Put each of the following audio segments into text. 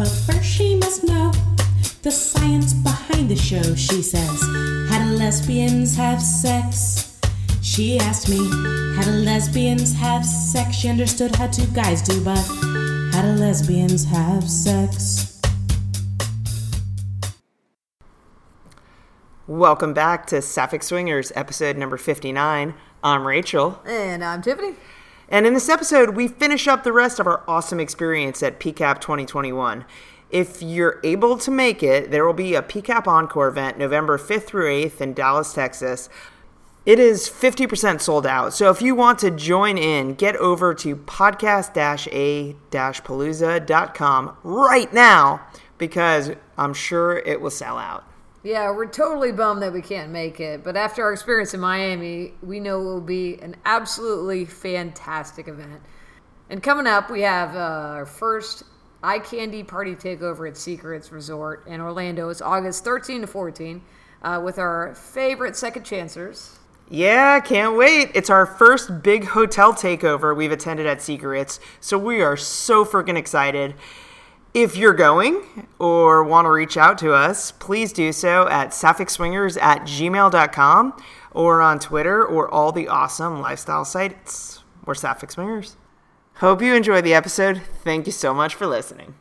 But first she must know the science behind the show, she says. How do lesbians have sex? She asked me, how do lesbians have sex? She understood how two guys do, but how do lesbians have sex? Welcome back to Sapphic Swingers, episode number 59. I'm Rachel. And I'm Tiffany. And in this episode, we finish up the rest of our awesome experience at PCAP 2021. If you're able to make it, there will be a PCAP Encore event November 5th through 8th in Dallas, Texas. It is 50% sold out. So if you want to join in, get over to podcast a palooza.com right now because I'm sure it will sell out. Yeah, we're totally bummed that we can't make it, but after our experience in Miami, we know it will be an absolutely fantastic event. And coming up, we have uh, our first eye candy party takeover at Secrets Resort in Orlando. It's August 13 to 14 uh, with our favorite second chancers. Yeah, can't wait. It's our first big hotel takeover we've attended at Secrets, so we are so freaking excited. If you're going or want to reach out to us, please do so at sapphicswingers at gmail.com or on Twitter or all the awesome lifestyle sites. We're Sapphic Swingers. Hope you enjoy the episode. Thank you so much for listening.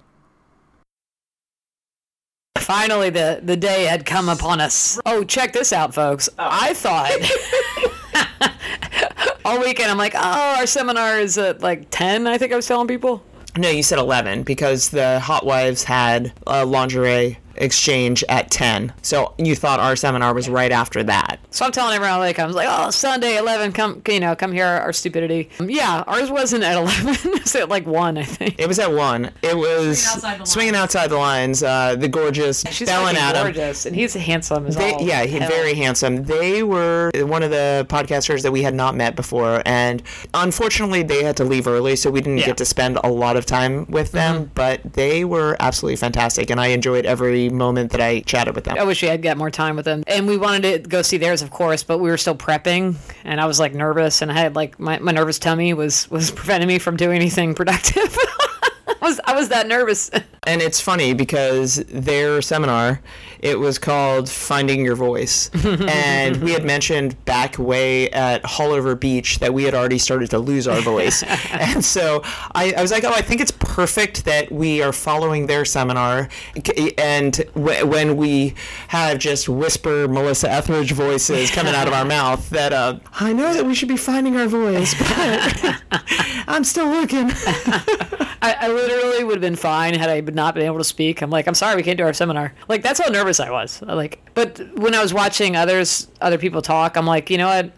Finally, the, the day had come upon us. Oh, check this out, folks. Oh. I thought all weekend, I'm like, oh, our seminar is at like 10, I think I was telling people. No, you said 11 because the Hot Wives had a lingerie exchange at 10. So you thought our seminar was right after that. So I'm telling everyone, like, I was like, oh, Sunday, 11, come, you know, come here, our stupidity. Um, yeah, ours wasn't at 11. it was at like 1, I think. It was at 1. It was outside the swinging outside the lines. Uh, the gorgeous She's Belle and fucking Adam. gorgeous, and he's handsome as They, all yeah, he, very handsome. They were one of the podcasters that we had not met before, and unfortunately, they had to leave early, so we didn't Yeah. Mm-hmm. get to spend a lot of time with them. But they were absolutely fantastic, and I enjoyed every moment that I chatted with them. I wish we had got more time with them. And we wanted to go see theirs, of course, but we were still prepping, and I was like nervous, and I had like my, my nervous tummy was was preventing me from doing anything productive. I was I was that nervous. And it's funny because their seminar, it was called Finding Your Voice. and we had mentioned back way at Haulover Beach that we had already started to lose our voice. and so I, I was like, oh, I think it's perfect that we are following their seminar. And w- when we have just whisper Melissa Etheridge voices coming out of our mouth, that uh, I know that we should be finding our voice, but I'm still looking. I, I literally would have been fine had I not been able to speak. I'm like, I'm sorry, we can't do our seminar. Like that's how nervous I was. Uh, like, but when I was watching others, other people talk, I'm like, you know what?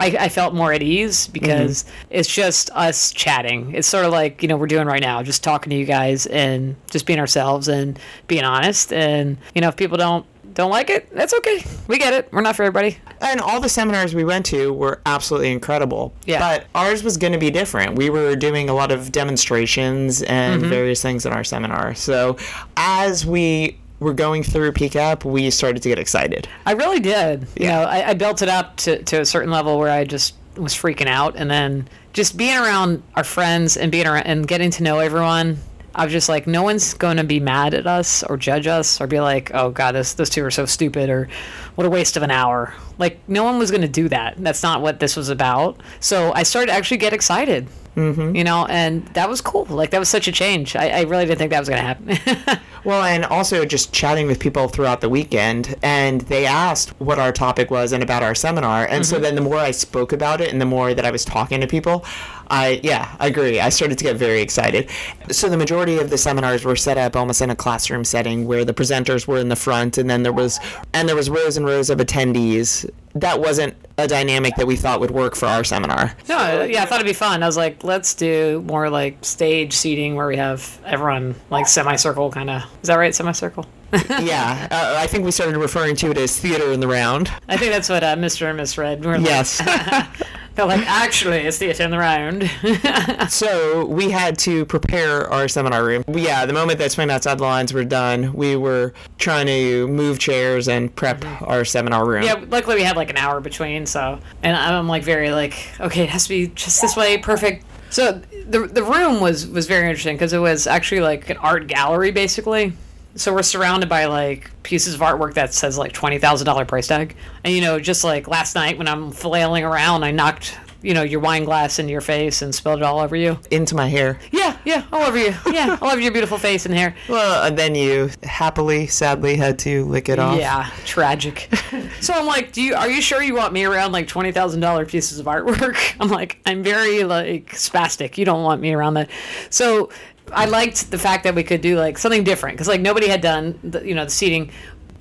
I, I felt more at ease mm-hmm. because it's just us chatting. It's sort of like you know we're doing right now, just talking to you guys and just being ourselves and being honest. And you know, if people don't don't like it, that's okay. We get it. We're not for everybody. And all the seminars we went to were absolutely incredible. Yeah. But ours was going to be different. We were doing a lot of demonstrations and Mm-hmm. various things in our seminar. So as we were going through PCAP, we started to get excited. I really did. You Yeah. know, I, I built it up to, to a certain level where I just was freaking out, and then just being around our friends and being around and getting to know everyone. I was just like, no one's going to be mad at us or judge us or be like, oh god, this those two are so stupid or what a waste of an hour. Like no one was going to do that. That's not what this was about. So I started to actually get excited. Mm-hmm. You know, and that was cool. Like that was such a change. I, I really didn't think that was going to happen. Well, and also just chatting with people throughout the weekend, and they asked what our topic was and about our seminar. And so then the more I spoke about it and the more that I was talking to people, I, yeah, I agree. I started to get very excited. So the majority of the seminars were set up almost in a classroom setting where the presenters were in the front and then there was, and there was rows and rows of attendees. That wasn't a dynamic that we thought would work for our seminar. No, yeah, I thought it'd be fun. I was like, let's do more like stage seating where we have everyone like semicircle kind of. Is that right? Semicircle. yeah, uh, I think we started referring to it as theater in the round. I think that's what uh, Mr. and Miss Red were like. They're like, actually, it's the round. So we had to prepare our seminar room. Yeah, the moment that Swing Outside the Lines were done, we were trying to move chairs and prep mm-hmm. our seminar room. yeah, luckily we had like an hour between, so. And I'm like, very like, okay, it has to be just this way, perfect. So the the room was was very interesting because it was actually like an art gallery basically. So we're surrounded by like pieces of artwork that says like twenty thousand dollar price tag, and you know just like last night when I'm flailing around, I knocked you know your wine glass into your face and spilled it all over you. Into my hair. Yeah, yeah, all over you. Yeah, all over your beautiful face and hair. Well, and then you happily, sadly, had to lick it off. Yeah, tragic. so I'm like, do you are you sure you want me around like twenty thousand dollar pieces of artwork? I'm like, I'm very like spastic. You don't want me around that. So I liked the fact that we could do like something different because like nobody had done the, you know the seating.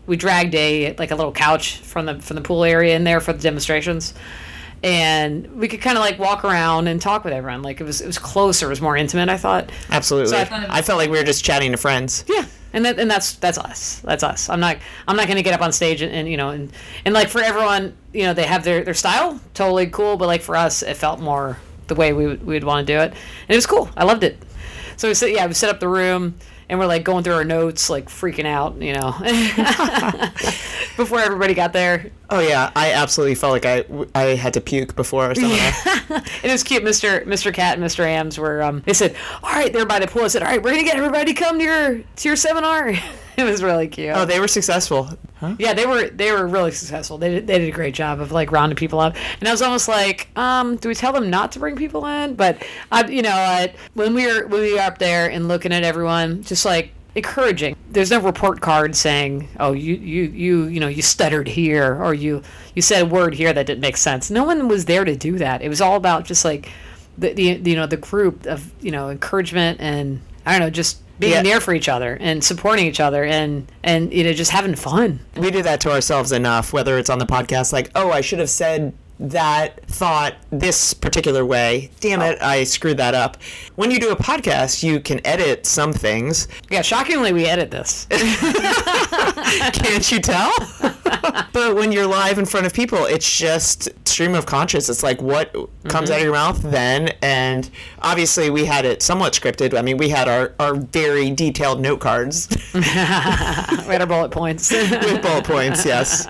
We dragged a like a little couch from the from the pool area in there for the demonstrations. And we could kind of like walk around and talk with everyone. Like it was, it was closer, it was more intimate. I thought. Absolutely. So I I, thought was- felt like we were just chatting to friends. Yeah, and that, and that's that's us. That's us. I'm not I'm not going to get up on stage and, and you know and and like for everyone, you know, they have their their style, totally cool. But like for us, it felt more the way we would, we would want to do it, and it was cool. I loved it. So we set yeah we set up the room and we're like going through our notes, like freaking out, you know, before everybody got there. Oh yeah, I absolutely felt like I, I had to puke before our seminar. It was cute. Mr. Mr. Cat and Mr. Ams were. Um, they said, "All right, they're by the pool." I said, "All right, we're gonna get everybody to come to your to your seminar." it was really cute. oh, they were successful. Huh? Yeah, they were they were really successful. They did, they did a great job of like rounding people up. And I was almost like, um, do we tell them not to bring people in? But I, you know, I, when we were when we were up there and looking at everyone, just like encouraging. There's no report card saying, oh, you you you you know you stuttered here or you you said a word here that didn't make sense. No one was there to do that. It was all about just like the, the you know the group of you know encouragement and I don't know just being Yeah. there for each other and supporting each other and and you know just having fun. We do that to ourselves enough, whether it's on the podcast, like, oh, I should have said that thought this particular way. Damn it, oh. I screwed that up. When you do a podcast, you can edit some things. Yeah, shockingly, we edit this. Can't you tell? but when you're live in front of people, it's just stream of conscious. It's like what comes out of mm-hmm. your mouth then. And obviously, we had it somewhat scripted. I mean, we had our, our very detailed note cards we had our bullet points. with bullet points, yes.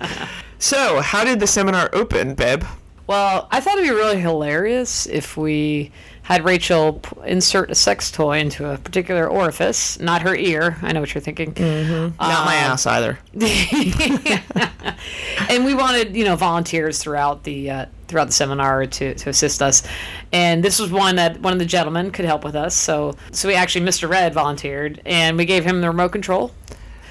So, how did the seminar open, Bib? well, I thought it'd be really hilarious if we had Rachel p- insert a sex toy into a particular orifice, not her ear. I know what you're thinking. Not my ass either. and we wanted you know volunteers throughout the uh, throughout the seminar to, to assist us and this was one that one of the gentlemen could help with us so so we actually mr red volunteered and we gave him the remote control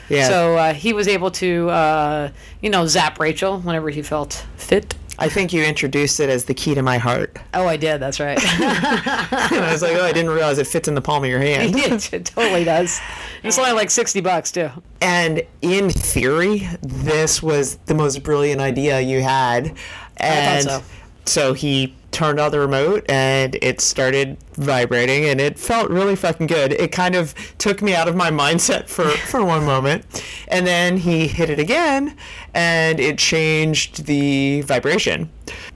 Yeah. so uh, he was able to uh, you know zap rachel whenever he felt fit I think you introduced it as the key to my heart. oh i did that's right And I was like, oh, I didn't realize it fits in the palm of your hand. it, it totally does it's only like 60 bucks too And in theory, this was the most brilliant idea you had. And so. so he turned on the remote and it started vibrating and it felt really fucking good. It kind of took me out of my mindset for, for one moment. And then he hit it again and it changed the vibration.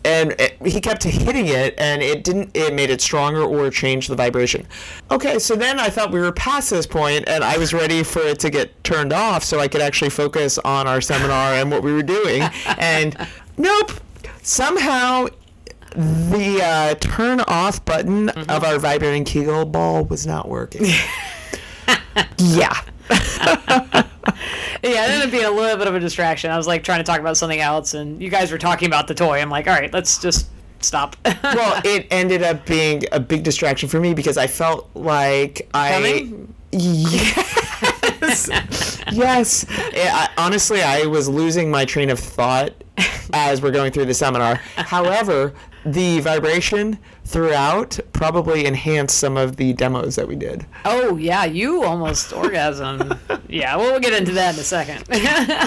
And it, he kept hitting it and it didn't it made it stronger or change the vibration. Okay, so then I thought we were past this point and I was ready for it to get turned off so I could actually focus on our seminar and what we were doing. And nope, somehow the uh, turn off button of our vibrating Kegel ball was not working. yeah. yeah it ended up being a little bit of a distraction i was like trying to talk about something else and you guys were talking about the toy i'm like all right let's just stop Well, it ended up being a big distraction for me because I felt like I. Coming? Yes. yes. I, honestly, I was losing my train of thought as we're going through the seminar. However, the vibration throughout probably enhanced some of the demos that we did. Oh yeah, you almost orgasm. yeah, well, we'll get into that in a second.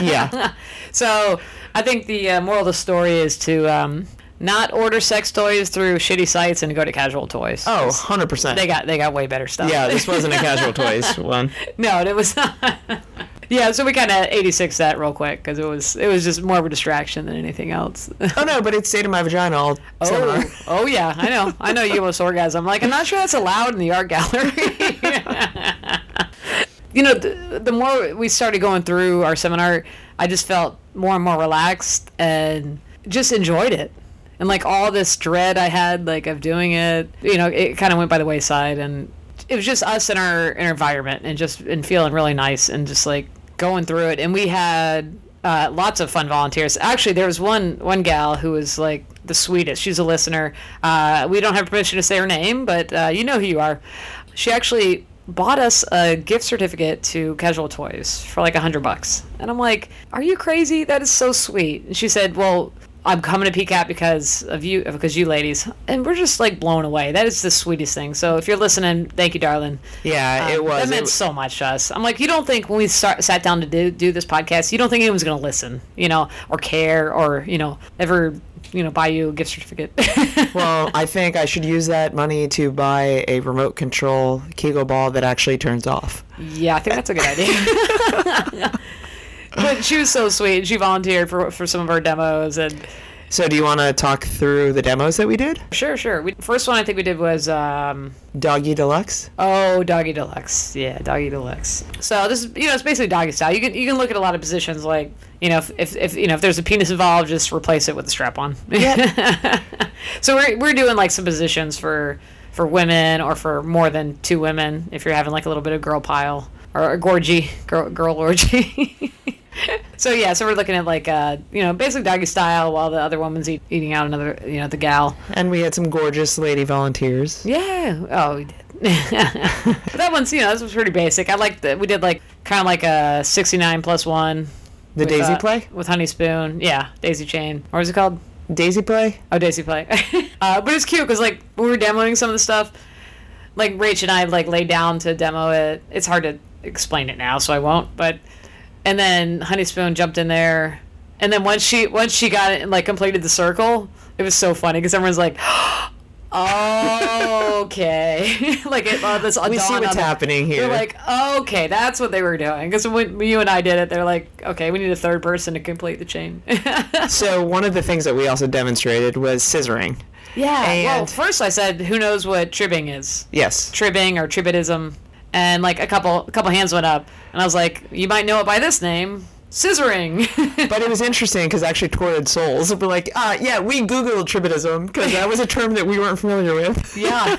Yeah. so, I think the uh, moral of the story is to um, not order sex toys through shitty sites and go to casual toys. Oh, 100%. they got they got way better stuff. yeah, this wasn't a casual toys one. no, it was. Yeah, so we kind of 86 that real quick because it was it was just more of a distraction than anything else. Oh no, but it stayed in my vagina all Oh, seminar. oh yeah, I know. I know you almost orgasm. Like I'm not sure that's allowed in the art gallery. you know, the, the more we started going through our seminar, I just felt more and more relaxed and just enjoyed it. and like all this dread I had like of doing it, you know, it kind of went by the wayside, and it was just us in our, in our environment and just and feeling really nice and just like going through it. And we had uh, lots of fun volunteers. Actually, there was one one gal who was like the sweetest. She's a listener. Uh, we don't have permission to say her name, but uh, you know who you are. She actually bought us a gift certificate to Casual Toys for like a hundred bucks, and I'm like, "Are you crazy? That is so sweet." And she said, "Well." I'm coming to PCAP because of you, because you ladies, and we're just like blown away. That is the sweetest thing. So if you're listening, thank you, darling. Yeah, it Um, was. That meant It- so much to us. I'm like, you don't think when we start, sat down to do, do this podcast, you don't think anyone's going to listen, you know, or care, or you know, ever, you know, buy you a gift certificate. well, I think I should use that money to buy a remote control Kegel ball that actually turns off. yeah, I think that's a good idea. but she was so sweet. She volunteered for for some of our demos, and So, do you want to talk through the demos that we did? sure, sure. We, first one I think we did was. Um, Doggy Deluxe. Oh, doggy deluxe. Yeah, doggy deluxe. So this is you know it's basically doggy style. You can you can look at a lot of positions like you know if, if, if you know if there's a penis involved, just replace it with a strap on. so we're we're doing like some positions for for women or for more than two women if you're having like a little bit of girl pile or a gorgy girl girl orgy. so yeah, so we're looking at like uh you know basically doggy style while the other woman's eat, eating out another you know the gal. And we had some gorgeous lady volunteers. Yeah. Oh, we did. but that one's, you know, this was pretty basic. I like that we did like kind of like a 69 plus one. The with, Daisy uh, play? with Honey Spoon. Yeah, Daisy Chain. What was it called? Daisy play? Oh, Daisy Play. uh, but it's cute because like we were demoing some of the stuff, like Rach and I like laid down to demo it. It's hard to explain it now, so I won't. But and then Honey Spoon jumped in there, and then once she once she got it and like completed the circle, it was so funny because everyone's like. Oh, okay. like it, uh, this We see what's happening here. They're like, okay, that's what they were doing. Because when you and I did it, they're like, okay, we need a third person to complete the chain. So, one of the things that we also demonstrated was scissoring. Yeah. well, first I said, who knows what tribbing is? Yes. Tribbing or tribadism, and like a couple, a couple hands went up, and I was like, you might know it by this name, scissoring. But it was interesting because actually Torrid Souls were like, ah, yeah, we Googled tribadism because that was a term that we weren't familiar with. yeah.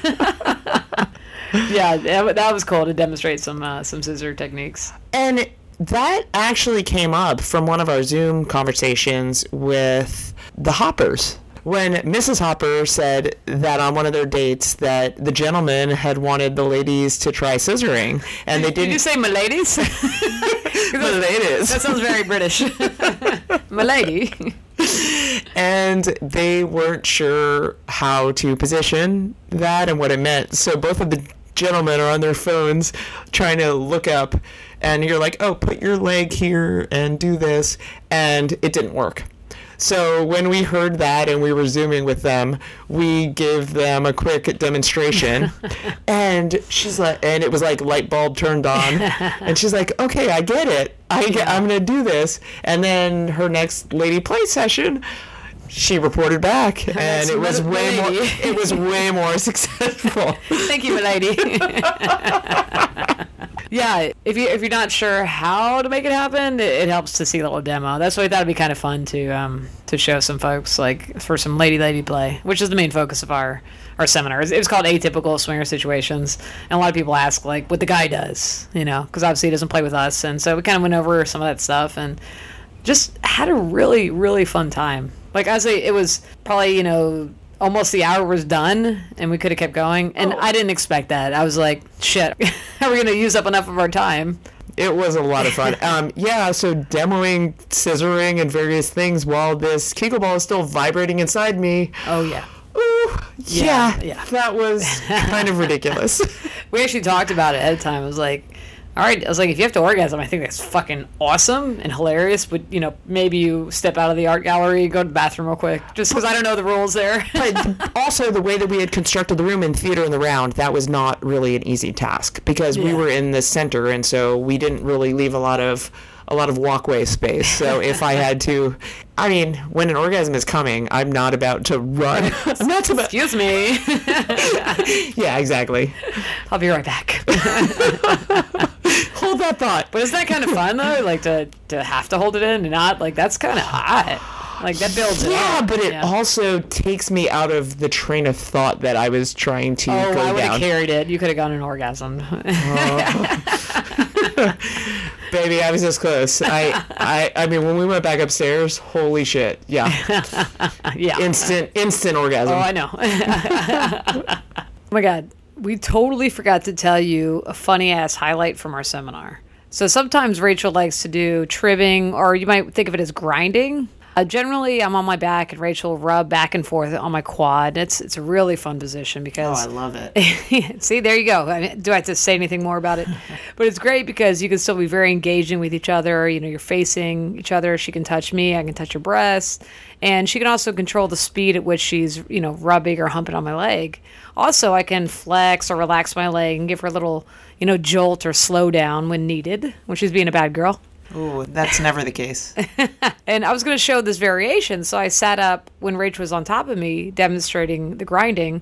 yeah, that, that was cool to demonstrate some uh, some scissor techniques. And that actually came up from one of our Zoom conversations with the Hoppers. When Mrs. Hopper said that on one of their dates that the gentleman had wanted the ladies to try scissoring and they Did you didn't say miladies? the ladies. that sounds very British. my lady. and they weren't sure how to position that and what it meant. So both of the gentlemen are on their phones trying to look up, and you're like, oh, put your leg here and do this, and it didn't work. So when we heard that and we were zooming with them, we gave them a quick demonstration, and she's like, and it was like light bulb turned on, and she's like, okay, I get it, I get, I'm gonna do this, and then her next lady play session. She reported back, and That's it was way more. It was way more successful. Thank you, milady. yeah, if you if you're not sure how to make it happen, it, it helps to see a little demo. That's why I thought it'd be kind of fun to um to show some folks like for some lady lady play, which is the main focus of our our seminar. It was called atypical swinger situations, and a lot of people ask like what the guy does, you know, because obviously he doesn't play with us, and so we kind of went over some of that stuff and just had a really really fun time. Like I say, it was probably you know almost the hour was done and we could have kept going and i didn't expect that i was like shit are we going to use up enough of our time It was a lot of fun. Um, yeah, so demoing, scissoring, and various things while this Kegel ball is still vibrating inside me. oh yeah Ooh, yeah, yeah. that was kind of ridiculous. we actually talked about it ahead of time i was like all right i was like if you have to orgasm i think that's fucking awesome and hilarious but you know maybe you step out of the art gallery go to the bathroom real quick just because i don't know the rules there but also, the way that we had constructed the room in Theater in the Round, that was not really an easy task because we were in the center, and so we didn't really leave a lot of a lot of walkway space. So if I had to, I mean, when an orgasm is coming, I'm not about to run. I'm not about. excuse me Yeah, exactly. i'll be right back Hold that thought. but isn't that kind of fun though like to to have to hold it in and not like that's kind of hot Like that builds it. Yeah, up. but it Yeah. also takes me out of the train of thought that I was trying to Oh, go I would have carried it. You could have gone an orgasm. Oh. Baby, I was this close. I, I, I mean, when we went back upstairs, holy shit, yeah, yeah. instant, instant orgasm. Oh, I know. oh my God. We totally forgot to tell you a funny ass highlight from our seminar. So sometimes Rachel likes to do tribbing, or you might think of it as grinding. Uh, generally, I'm on my back, and Rachel will rub back and forth on my quad. It's it's a really fun position because oh, I love it. See, there you go. I mean, do I have to say anything more about it? but it's great because you can still be very engaging with each other. You know, you're facing each other. She can touch me. I can touch her breast, and she can also control the speed at which she's you know rubbing or humping on my leg. Also, I can flex or relax my leg and give her a little you know jolt or slow down when needed when she's being a bad girl. Ooh, that's never the case. And I was going to show this variation, so I sat up when Rach was on top of me demonstrating the grinding.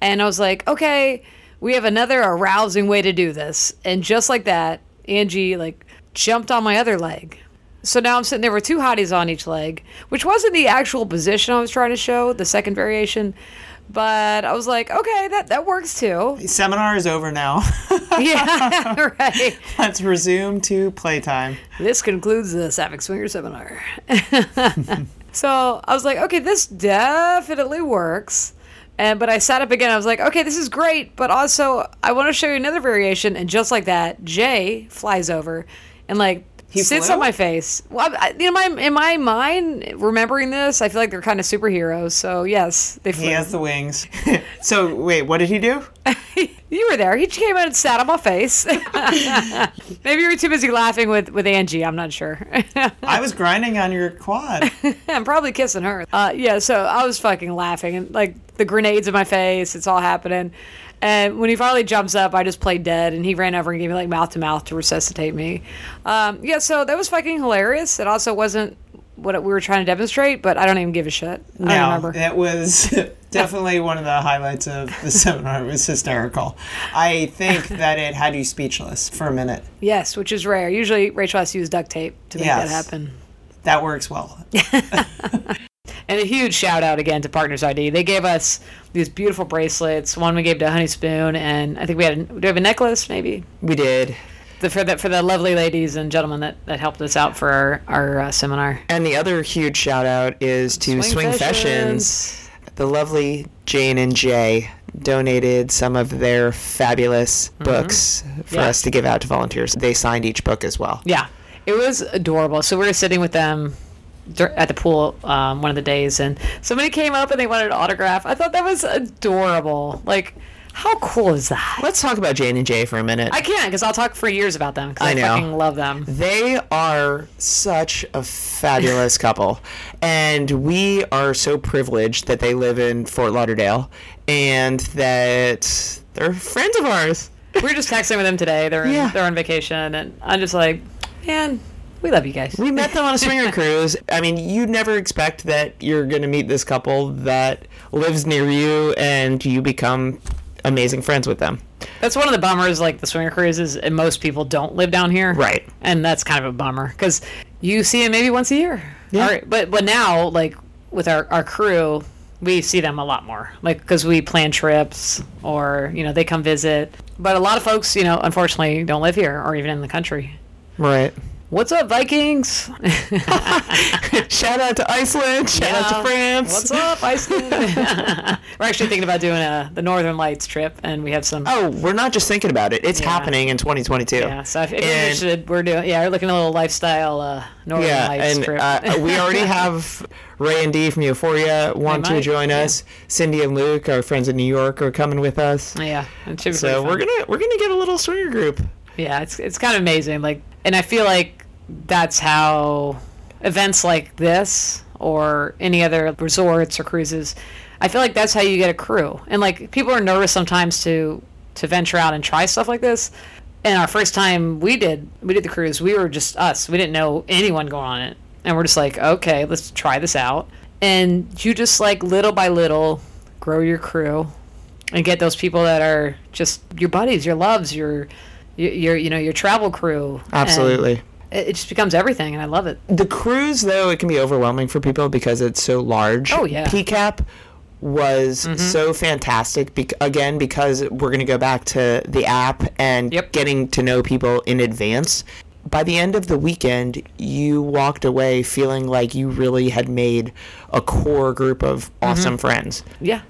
And I was like, okay, we have another arousing way to do this. And just like that, Angie like jumped on my other leg. So now I'm sitting there with two hotties on each leg, which wasn't the actual position I was trying to show, the second variation. But I was like, okay, that, that works too. Seminar is over now. yeah, right. Let's resume to playtime. This concludes the Sapphic Swinger seminar. so I was like, okay, this definitely works. And but I sat up again. I was like, okay, this is great, but also I want to show you another variation. And just like that, Jay flies over and like sits flew? on my face. Well, I, in my in my mind, remembering this, I feel like they're kind of superheroes. So yes, they flew. He has the wings. so wait, what did he do? You were there. He came out and sat on my face. Maybe you were too busy laughing with with Angie. I'm not sure. I was grinding on your quad. I'm probably kissing her. Uh, yeah, so I was fucking laughing and like the grenades in my face. It's all happening. And when he finally jumps up, I just played dead, and he ran over and gave me like mouth to mouth to resuscitate me. Um, yeah, so that was fucking hilarious. It also wasn't what we were trying to demonstrate, but I don't even give a shit. I No, remember. it was definitely one of the highlights of the seminar. It was hysterical. I think that it had you speechless for a minute. Yes, which is rare. Usually Rachel has to use duct tape to make that happen. That works well. And a huge shout out again to Partners ID. They gave us these beautiful bracelets. One we gave to Honey Spoon, and I think we had a, do we have a necklace maybe We did. the, for the for the lovely ladies and gentlemen that, that helped us out for our our uh, seminar. And the other huge shout out is to Swing Swing, Fashions. The lovely Jane and Jay donated some of their fabulous books for Yeah. us to give out to volunteers. They signed each book as well. Yeah, it was adorable. So we were sitting with them at the pool um, one of the days, and somebody came up and they wanted an autograph. I thought that was adorable. Like, how cool is that? Let's talk about Jane and Jay for a minute. I can't because I'll talk for years about them because I, I know. fucking love them. They are such a fabulous couple. And we are so privileged that they live in Fort Lauderdale and that they're friends of ours. we were just texting with them today. They're in, Yeah. they're on vacation, and I'm just like, man, we love you guys. We met them on a swinger cruise. I mean, you never expect that you're going to meet this couple that lives near you and you become amazing friends with them. That's one of the bummers, like the swinger cruises, and most people don't live down here, Right. And that's kind of a bummer because you see them maybe once a year. Yeah. All right, but but now, like with our our crew, we see them a lot more, like because we plan trips or you know they come visit. But a lot of folks, you know, unfortunately, don't live here or even in the country. Right. What's up, Vikings? Shout out to Iceland. Shout out to France. What's up, Iceland? We're actually thinking about doing a the Northern Lights trip, and we have some. Oh, we're not just thinking about it. It's Yeah. happening in 2022. Yeah, so if, if you're And- interested, we're doing. Yeah, we're looking at a little lifestyle uh, Northern Yeah, Lights and trip. uh, we already have Ray and Dee from Euphoria want to join yeah. us. Cindy and Luke, our friends in New York, are coming with us. yeah, it should be So we're gonna we're gonna get a little swinger group. Yeah, it's it's kind of amazing. Like, and I feel like that's how events like this or any other resorts or cruises. I feel like that's how you get a crew. And like people are nervous sometimes to to venture out and try stuff like this. And our first time we did we did the cruise, we were just us. We didn't know anyone going on it. And we're just like, okay, let's try this out. And you just like little by little grow your crew and get those people that are just your buddies, your loves, your your, your you know your travel crew. Absolutely. it, it just becomes everything, and I love it. The cruise, though, it can be overwhelming for people because it's so large. Oh, yeah. PCAP was mm-hmm. so fantastic. Bec- again, because we're going to go back to the app and Yep. getting to know people in advance. By the end of the weekend, you walked away feeling like you really had made a core group of mm-hmm. awesome friends. Yeah.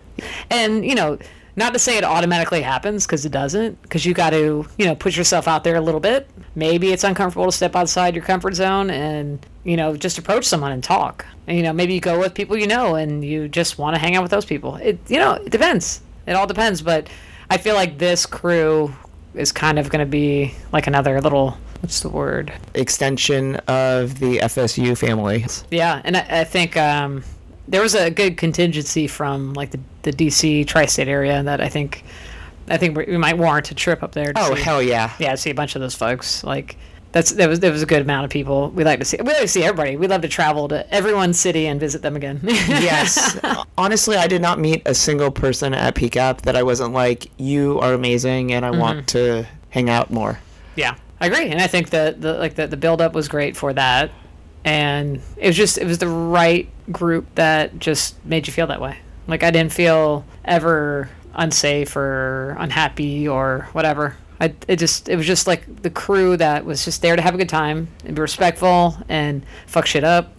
And, you know, not to say it automatically happens because it doesn't, because you got to, you know, put yourself out there a little bit. Maybe it's uncomfortable to step outside your comfort zone and, you know, just approach someone and talk. And, you know, maybe you go with people you know and you just want to hang out with those people. It, you know, it depends. It all depends. But I feel like this crew is kind of going to be like another little, what's the word? Extension of the FSU family. Yeah, and I, I think um, there was a good contingency from like the, the DC tri-state area that I think I think we might warrant a trip up there. To Oh, see, hell yeah. yeah, see a bunch of those folks. Like that's that was there was a good amount of people. We like to see we like to see everybody. We love to travel to everyone's city and visit them again. yes. Honestly, I did not meet a single person at PCAP that I wasn't like, you are amazing and I want mm-hmm. to hang out more. Yeah, I agree, and I think that the like the, the build up was great for that, and it was just it was the right group that just made you feel that way. Like I didn't feel ever unsafe or unhappy or whatever. I it just it was just like the crew that was just there to have a good time and be respectful and fuck shit up.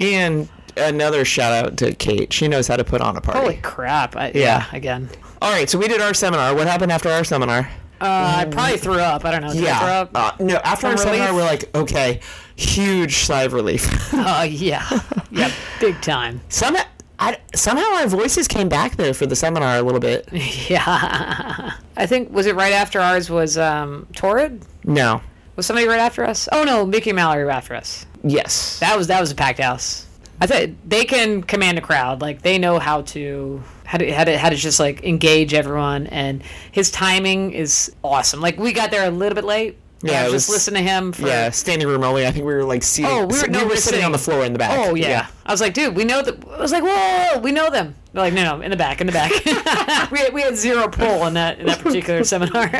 And another shout out to Kate. She knows how to put on a party. Holy crap! I, Yeah. yeah. again. All right, so we did our seminar. What happened after our seminar? Uh, I probably threw up. I don't know. Did I throw Yeah. up? Uh, no, after our Some seminar, relief? we're like, okay, huge sigh of relief. Uh, yeah, yeah, big time. somehow, I, somehow our voices came back there for the seminar a little bit. Yeah. I think was it right after ours was um Torrid? No. Was somebody right after us? Oh no, Mickey Mallory were after us. Yes. That was that was a packed house. I think they can command a crowd. Like they know how to how to how to how to just like engage everyone and his timing is awesome. Like we got there a little bit late. Yeah, Yeah, it just listen to him for yeah, standing room only. I think we were like seated. Oh, we were, no, we were sitting sitting on the floor in the back. Oh yeah. I was like, dude, we know that. I was like, whoa, whoa, whoa, we know them. They're like, no, no, in the back, in the back. we, had, we had zero pull in that in that particular seminar.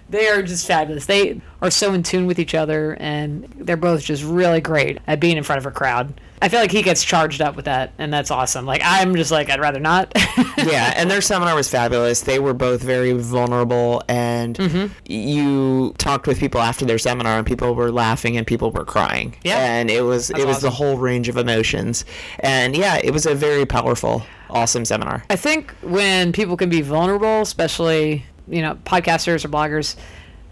they are just fabulous. They are so in tune with each other, and they're both just really great at being in front of a crowd. I feel like he gets charged up with that, and that's awesome. Like I'm just like, I'd rather not. yeah, and their seminar was fabulous. They were both very vulnerable, and Mm-hmm. you talked with people after their seminar, and people were laughing and people were crying. Yeah. and it was it was the whole range of emotions, and yeah, it was a very powerful, awesome seminar. I think when people can be vulnerable, especially you know podcasters or bloggers,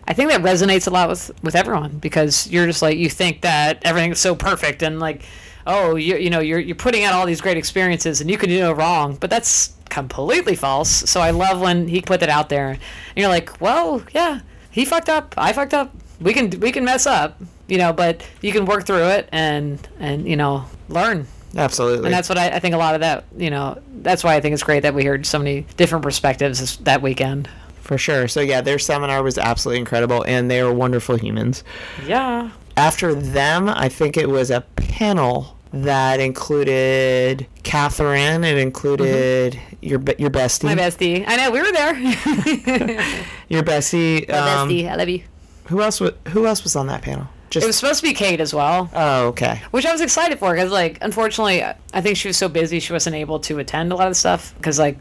I think that resonates a lot with with everyone because you're just like you think that everything's so perfect and like oh you you know you're you're putting out all these great experiences and you can do no wrong, but that's completely false. So I love when he put that out there. And you're like, well, yeah, he fucked up, I fucked up. We can we can mess up, you know, but you can work through it and and you know learn Absolutely. and that's what I, I think a lot of that you know that's why i think it's great that we heard so many different perspectives this, that weekend for sure. So yeah, their seminar was absolutely incredible, and they are wonderful humans. yeah After them, I think it was a panel that included Catherine. It included your be- your bestie, Mm-hmm. my bestie i know we were there your bestie. um, bestie i love you Who else? Was, who else was on that panel? Just it was supposed to be kate as well oh, okay. which i was excited for because like unfortunately i think she was so busy she wasn't able to attend a lot of the stuff because like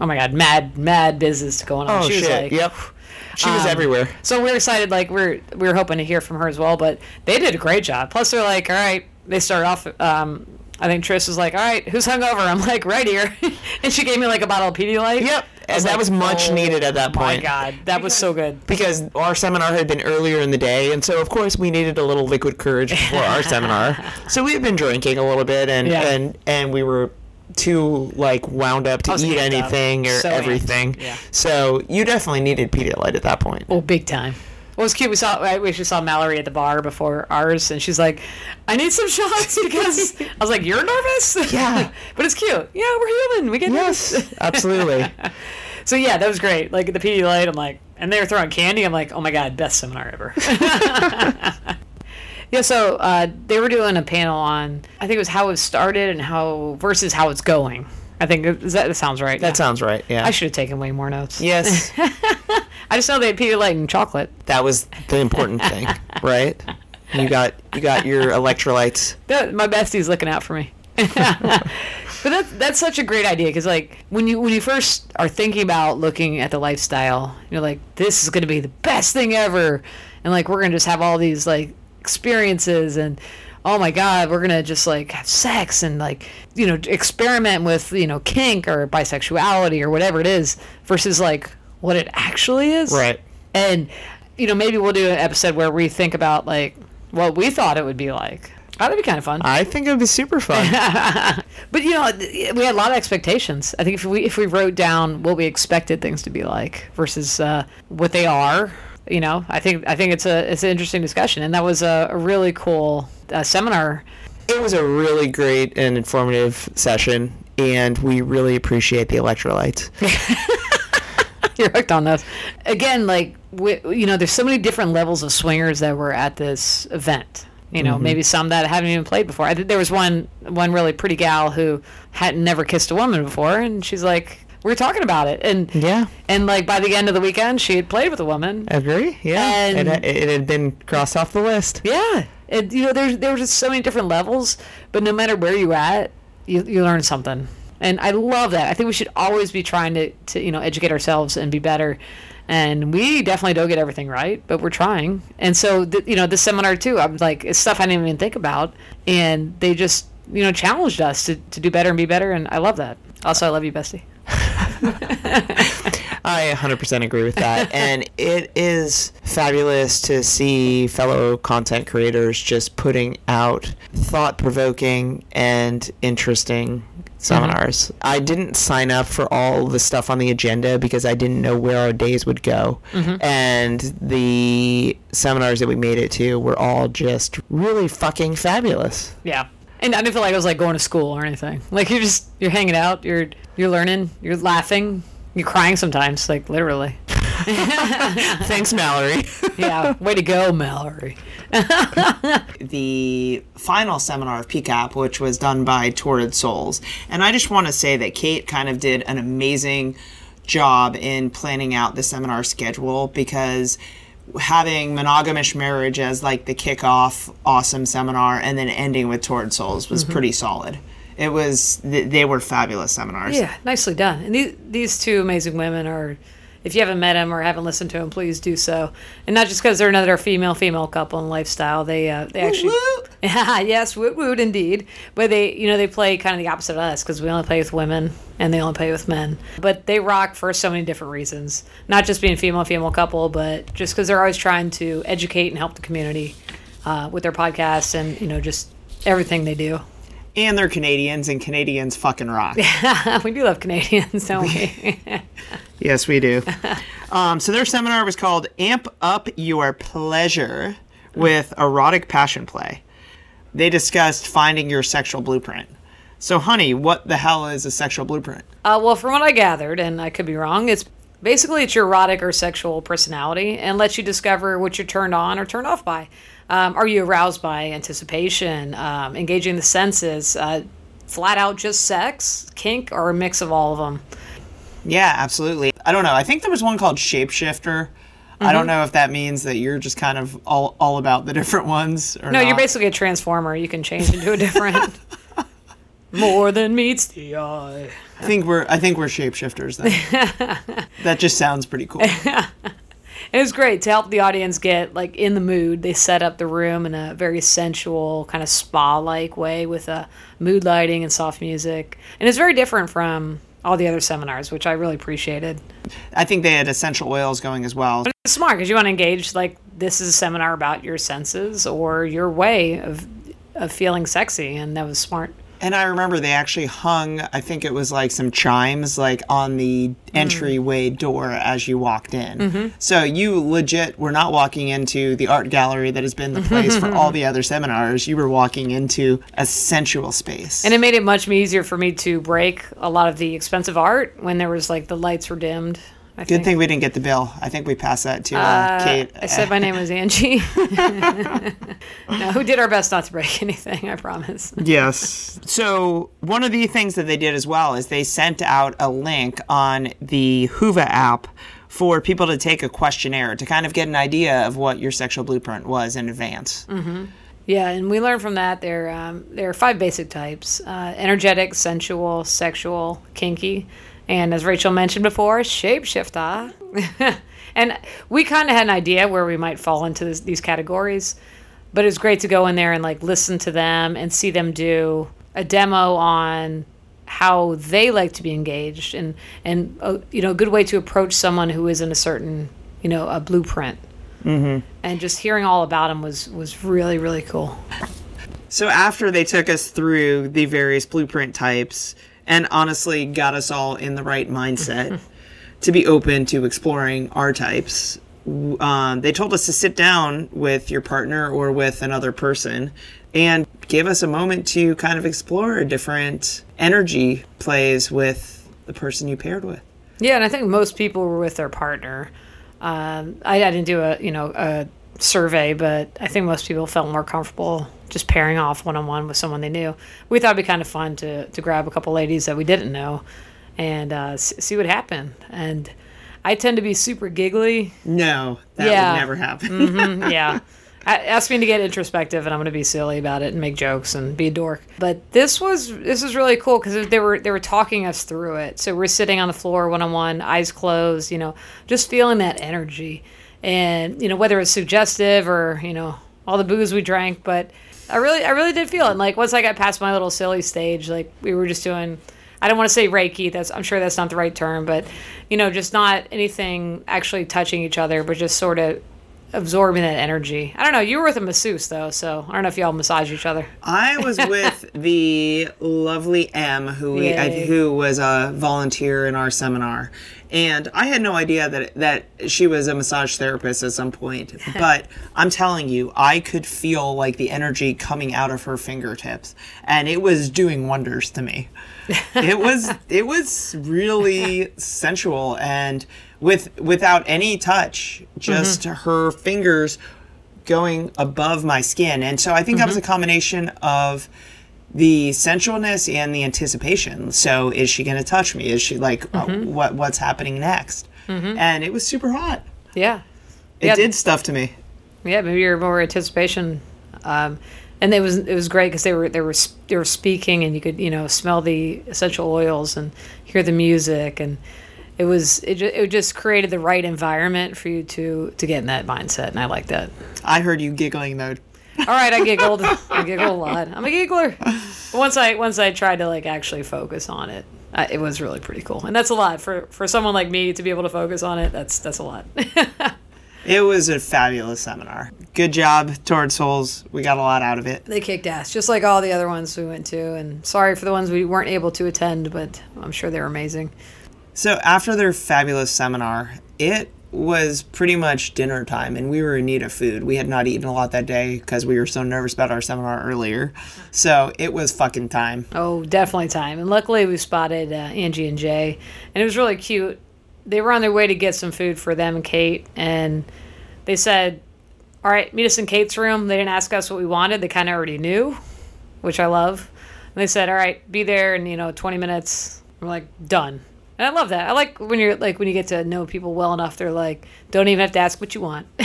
oh my god mad mad business going on Oh she was shit. like yep. She was um, everywhere. So we're excited, like we're we were hoping to hear from her as well, but they did a great job. Plus, they're like, all right, they started off. Um, I think Trish was like, all right, who's hungover? I'm like, right here, and she gave me like a bottle of Pedialyte. Yep. And that like, was much oh needed at that point. My. God, that was so good. Because our seminar had been earlier in the day, and so of course we needed a little liquid courage before our seminar. So we had been drinking a little bit, and Yeah. and and we were too like wound up to eat amped up. anything or So everything. Yeah. So you definitely needed Pedialyte at that point. Oh, big time. Well, it was cute. We saw we actually saw Mallory at the bar before ours, and she's like, "I need some shots because I was like, you're nervous." Yeah. but it's cute. Yeah, we're human. We get Yes, nervous. absolutely. So yeah, that was great. Like at the Pedialyte, I'm like, and they were throwing candy. I'm like, oh my god, best seminar ever. yeah. So uh, they were doing a panel on, I think it was how it started and how versus how it's going. I think that, that sounds right. That yeah. sounds right. Yeah. I should have taken way more notes. yes, I just know they had Pedialyte and chocolate. that was the important thing, right? You got you got your electrolytes. That- my bestie's looking out for me. but that's that's such a great idea because like when you when you first are thinking about looking at the lifestyle, you're like, this is gonna be the best thing ever, and like we're gonna just have all these like experiences and oh my god, we're gonna just like have sex and like you know experiment with you know kink or bisexuality or whatever it is versus like what it actually is. Right. And you know maybe we'll do an episode where we think about like what we thought it would be like. That'd be kind of fun. I think it would be super fun. But you know, we had a lot of expectations. I think if we if we wrote down what we expected things to be like versus uh, what they are, you know, I think I think it's a it's an interesting discussion, and that was a, a really cool uh, seminar. it was a really great and informative session, and we really appreciate the electrolytes. You're hooked on those. Again, like we, you know, there's so many different levels of swingers that were at this event. You know, maybe some that haven't even played before. I think there was one one really pretty gal who had never kissed a woman before, and she's like, we were talking about it, and Yeah. and like by the end of the weekend, she had played with a woman. Agree? Yeah. And- it, it had been crossed off the list. Yeah, and you know, there's there were just so many different levels, but no matter where you at, you you learn something, and I love that. I think we should always be trying to to you know educate ourselves and be better. And we definitely don't get everything right, but we're trying. And so, th- you know, this seminar too, I'm like, it's stuff I didn't even think about. And they just, you know, challenged us to, to do better and be better. And I love that. Also, I love you, Bestie. I 100% agree with that. and it is fabulous to see fellow content creators just putting out thought provoking and interesting seminars. Mm-hmm. I didn't sign up for all the stuff on the agenda because I didn't know where our days would go. Mm-hmm. And the seminars that we made it to were all just really fucking fabulous. Yeah. And I didn't feel like I was like going to school or anything. Like you're just you're hanging out, you're you're learning, you're laughing, you're crying sometimes, like literally. Thanks, Mallory. Yeah, way to go, Mallory. the final seminar of PCAP, which was done by Torrid Souls. And I just want to say that Kate kind of did an amazing job in planning out the seminar schedule because having monogamish marriage as like the kickoff awesome seminar and then ending with Torrid Souls was mm-hmm. pretty solid. It was they were fabulous seminars. Yeah, nicely done. And these these two amazing women are. If you haven't met them or haven't listened to them, please do so. And not just because they're another female female couple in lifestyle. They uh, they actually woot. yeah yes woot woot indeed. But they you know they play kind of the opposite of us because we only play with women and they only play with men. But they rock for so many different reasons. Not just being female female couple, but just because they're always trying to educate and help the community uh, with their podcasts and you know just everything they do. And they're Canadians and Canadians fucking rock. we do love Canadians, don't we? Yes, we do. um, so their seminar was called Amp Up Your Pleasure with Erotic Passion Play. They discussed finding your sexual blueprint. So, honey, what the hell is a sexual blueprint? Uh, well, from what I gathered, and I could be wrong, it's basically it's your erotic or sexual personality and lets you discover what you're turned on or turned off by. Um, are you aroused by anticipation, um, engaging the senses, uh, flat out just sex, kink, or a mix of all of them? Yeah, absolutely. I don't know. I think there was one called Shapeshifter. I Mm-hmm. don't know if that means that you're just kind of all, all about the different ones or No, you're basically a transformer. You can change into a different. More than meets the eye. I think we're I think we're shapeshifters then. that just sounds pretty cool. It was great to help the audience get like in the mood. They set up the room in a very sensual, kind of spa-like way with a mood lighting and soft music, and it's very different from all the other seminars, which I really appreciated. I think they had essential oils going as well. It's smart because you want to engage. Like this is a seminar about your senses or your way of of feeling sexy, and that was smart. And I remember they actually hung, I think it was like some chimes like on the mm. entryway door as you walked in. Mm-hmm. So you legit were not walking into the art gallery that has been the place for mm-hmm. all the other seminars. You were walking into a sensual space. And it made it much easier for me to break a lot of the expensive art when there was like the lights were dimmed. I Good think. thing we didn't get the bill. I think we passed that to uh, Kate. I said my name was Angie. no, who did our best not to break anything, I promise. Yes. So one of the things that they did as well is they sent out a link on the Whova app for people to take a questionnaire to kind of get an idea of what your sexual blueprint was in advance. Yeah, and we learned from that there um, there are five basic types: uh, energetic, sensual, sexual, kinky, and as Rachel mentioned before, shapeshifter. and we kind of had an idea where we might fall into this, these categories, but it was great to go in there and like listen to them and see them do a demo on how they like to be engaged and and uh, you know a good way to approach someone who is in a certain you know a blueprint. And just hearing all about them was was really really cool. So after they took us through the various blueprint types and honestly got us all in the right mindset to be open to exploring our types, um, they told us to sit down with your partner or with another person and give us a moment to kind of explore a different energy plays with the person you paired with. yeah and i think most people were with their partner um, I, I didn't do a you know a survey but i think most people felt more comfortable just pairing off one-on-one with someone they knew we thought it'd be kind of fun to, to grab a couple ladies that we didn't know and uh, s- see what happened and i tend to be super giggly No, that Yeah. would never happen. yeah. A- Ask me to get introspective, and I'm going to be silly about it and make jokes and be a dork. But this was this was really cool because they were they were talking us through it. So we're sitting on the floor, one on one, eyes closed, you know, just feeling that energy, and you know whether it's suggestive or you know all the booze we drank, but I really I really did feel it. And like once I got past my little silly stage, like we were just doing. I don't want to say Reiki. That's I'm sure that's not the right term, but you know, just not anything actually touching each other, but just sort of absorbing that energy. I don't know. You were with a masseuse though, so I don't know if y'all massage each other. I was with the lovely M, who we, I, who was a volunteer in our seminar, and I had no idea that that she was a massage therapist at some point. But I'm telling you, I could feel like the energy coming out of her fingertips, and it was doing wonders to me. It was it was really sensual and with without any touch, just mm-hmm. her fingers going above my skin. And so I think that was mm-hmm. a combination of the sensualness and the anticipation. So is she going to touch me? Is she like uh, what what's happening next? And it was super hot. Yeah, It Yeah. did stuff to me. yeah. Maybe you're more anticipation. Um, and it was it was great because they were they were they were speaking and you could you know smell the essential oils and hear the music and it was it, ju- it just created the right environment for you to to get in that mindset and I like that. I heard you giggling though. All right, I giggled. I giggled a lot. I'm a giggler. Once I once I tried to like actually focus on it, I, it was really pretty cool. And that's a lot for for someone like me to be able to focus on it. That's that's a lot. It was a fabulous seminar. Good job, Toward Souls. We got a lot out of it. they kicked ass, just like all the other ones we went to. And sorry for the ones we weren't able to attend, but I'm sure they were amazing. So after their fabulous seminar, it was pretty much dinner time, and we were in need of food. We had not eaten a lot that day because we were so nervous about our seminar earlier. So it was fucking time. Oh, definitely time. And luckily, we spotted uh, Angie and Jay, and it was really cute. They were on their way to get some food for them and Kate, and they said, "All right, meet us in Kate's room." They didn't ask us what we wanted; they kind of already knew, which I love. And they said, "All right, be there in you know 20 minutes." We're like, "Done." And I love that. I like when you're like when you get to know people well enough. They're like, don't even have to ask what you want.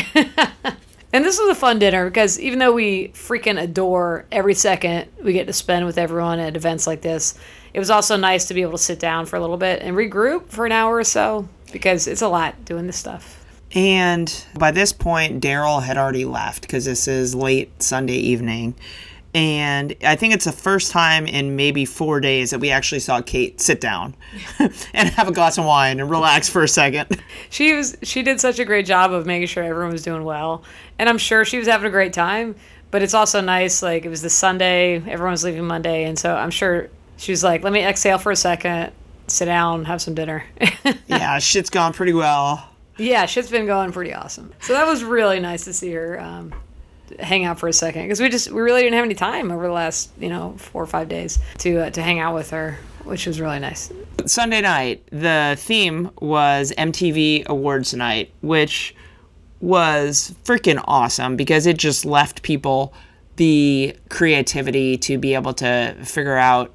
And this was a fun dinner because even though we freaking adore every second we get to spend with everyone at events like this, it was also nice to be able to sit down for a little bit and regroup for an hour or so because it's a lot doing this stuff. And by this point, Daryl had already left because this is late Sunday evening. And I think it's the first time in maybe four days that we actually saw Kate sit down and have a glass of wine and relax for a second. She was she did such a great job of making sure everyone was doing well, and I'm sure she was having a great time. But it's also nice like it was the Sunday, everyone was leaving Monday, and so I'm sure she was like, "Let me exhale for a second, sit down, have some dinner." yeah, shit's gone pretty well. Yeah, shit's been going pretty awesome. So that was really nice to see her um, hang out for a second because we just we really didn't have any time over the last you know four or five days to uh, to hang out with her, which was really nice. Sunday night, the theme was MTV Awards Night, which was freaking awesome because it just left people the creativity to be able to figure out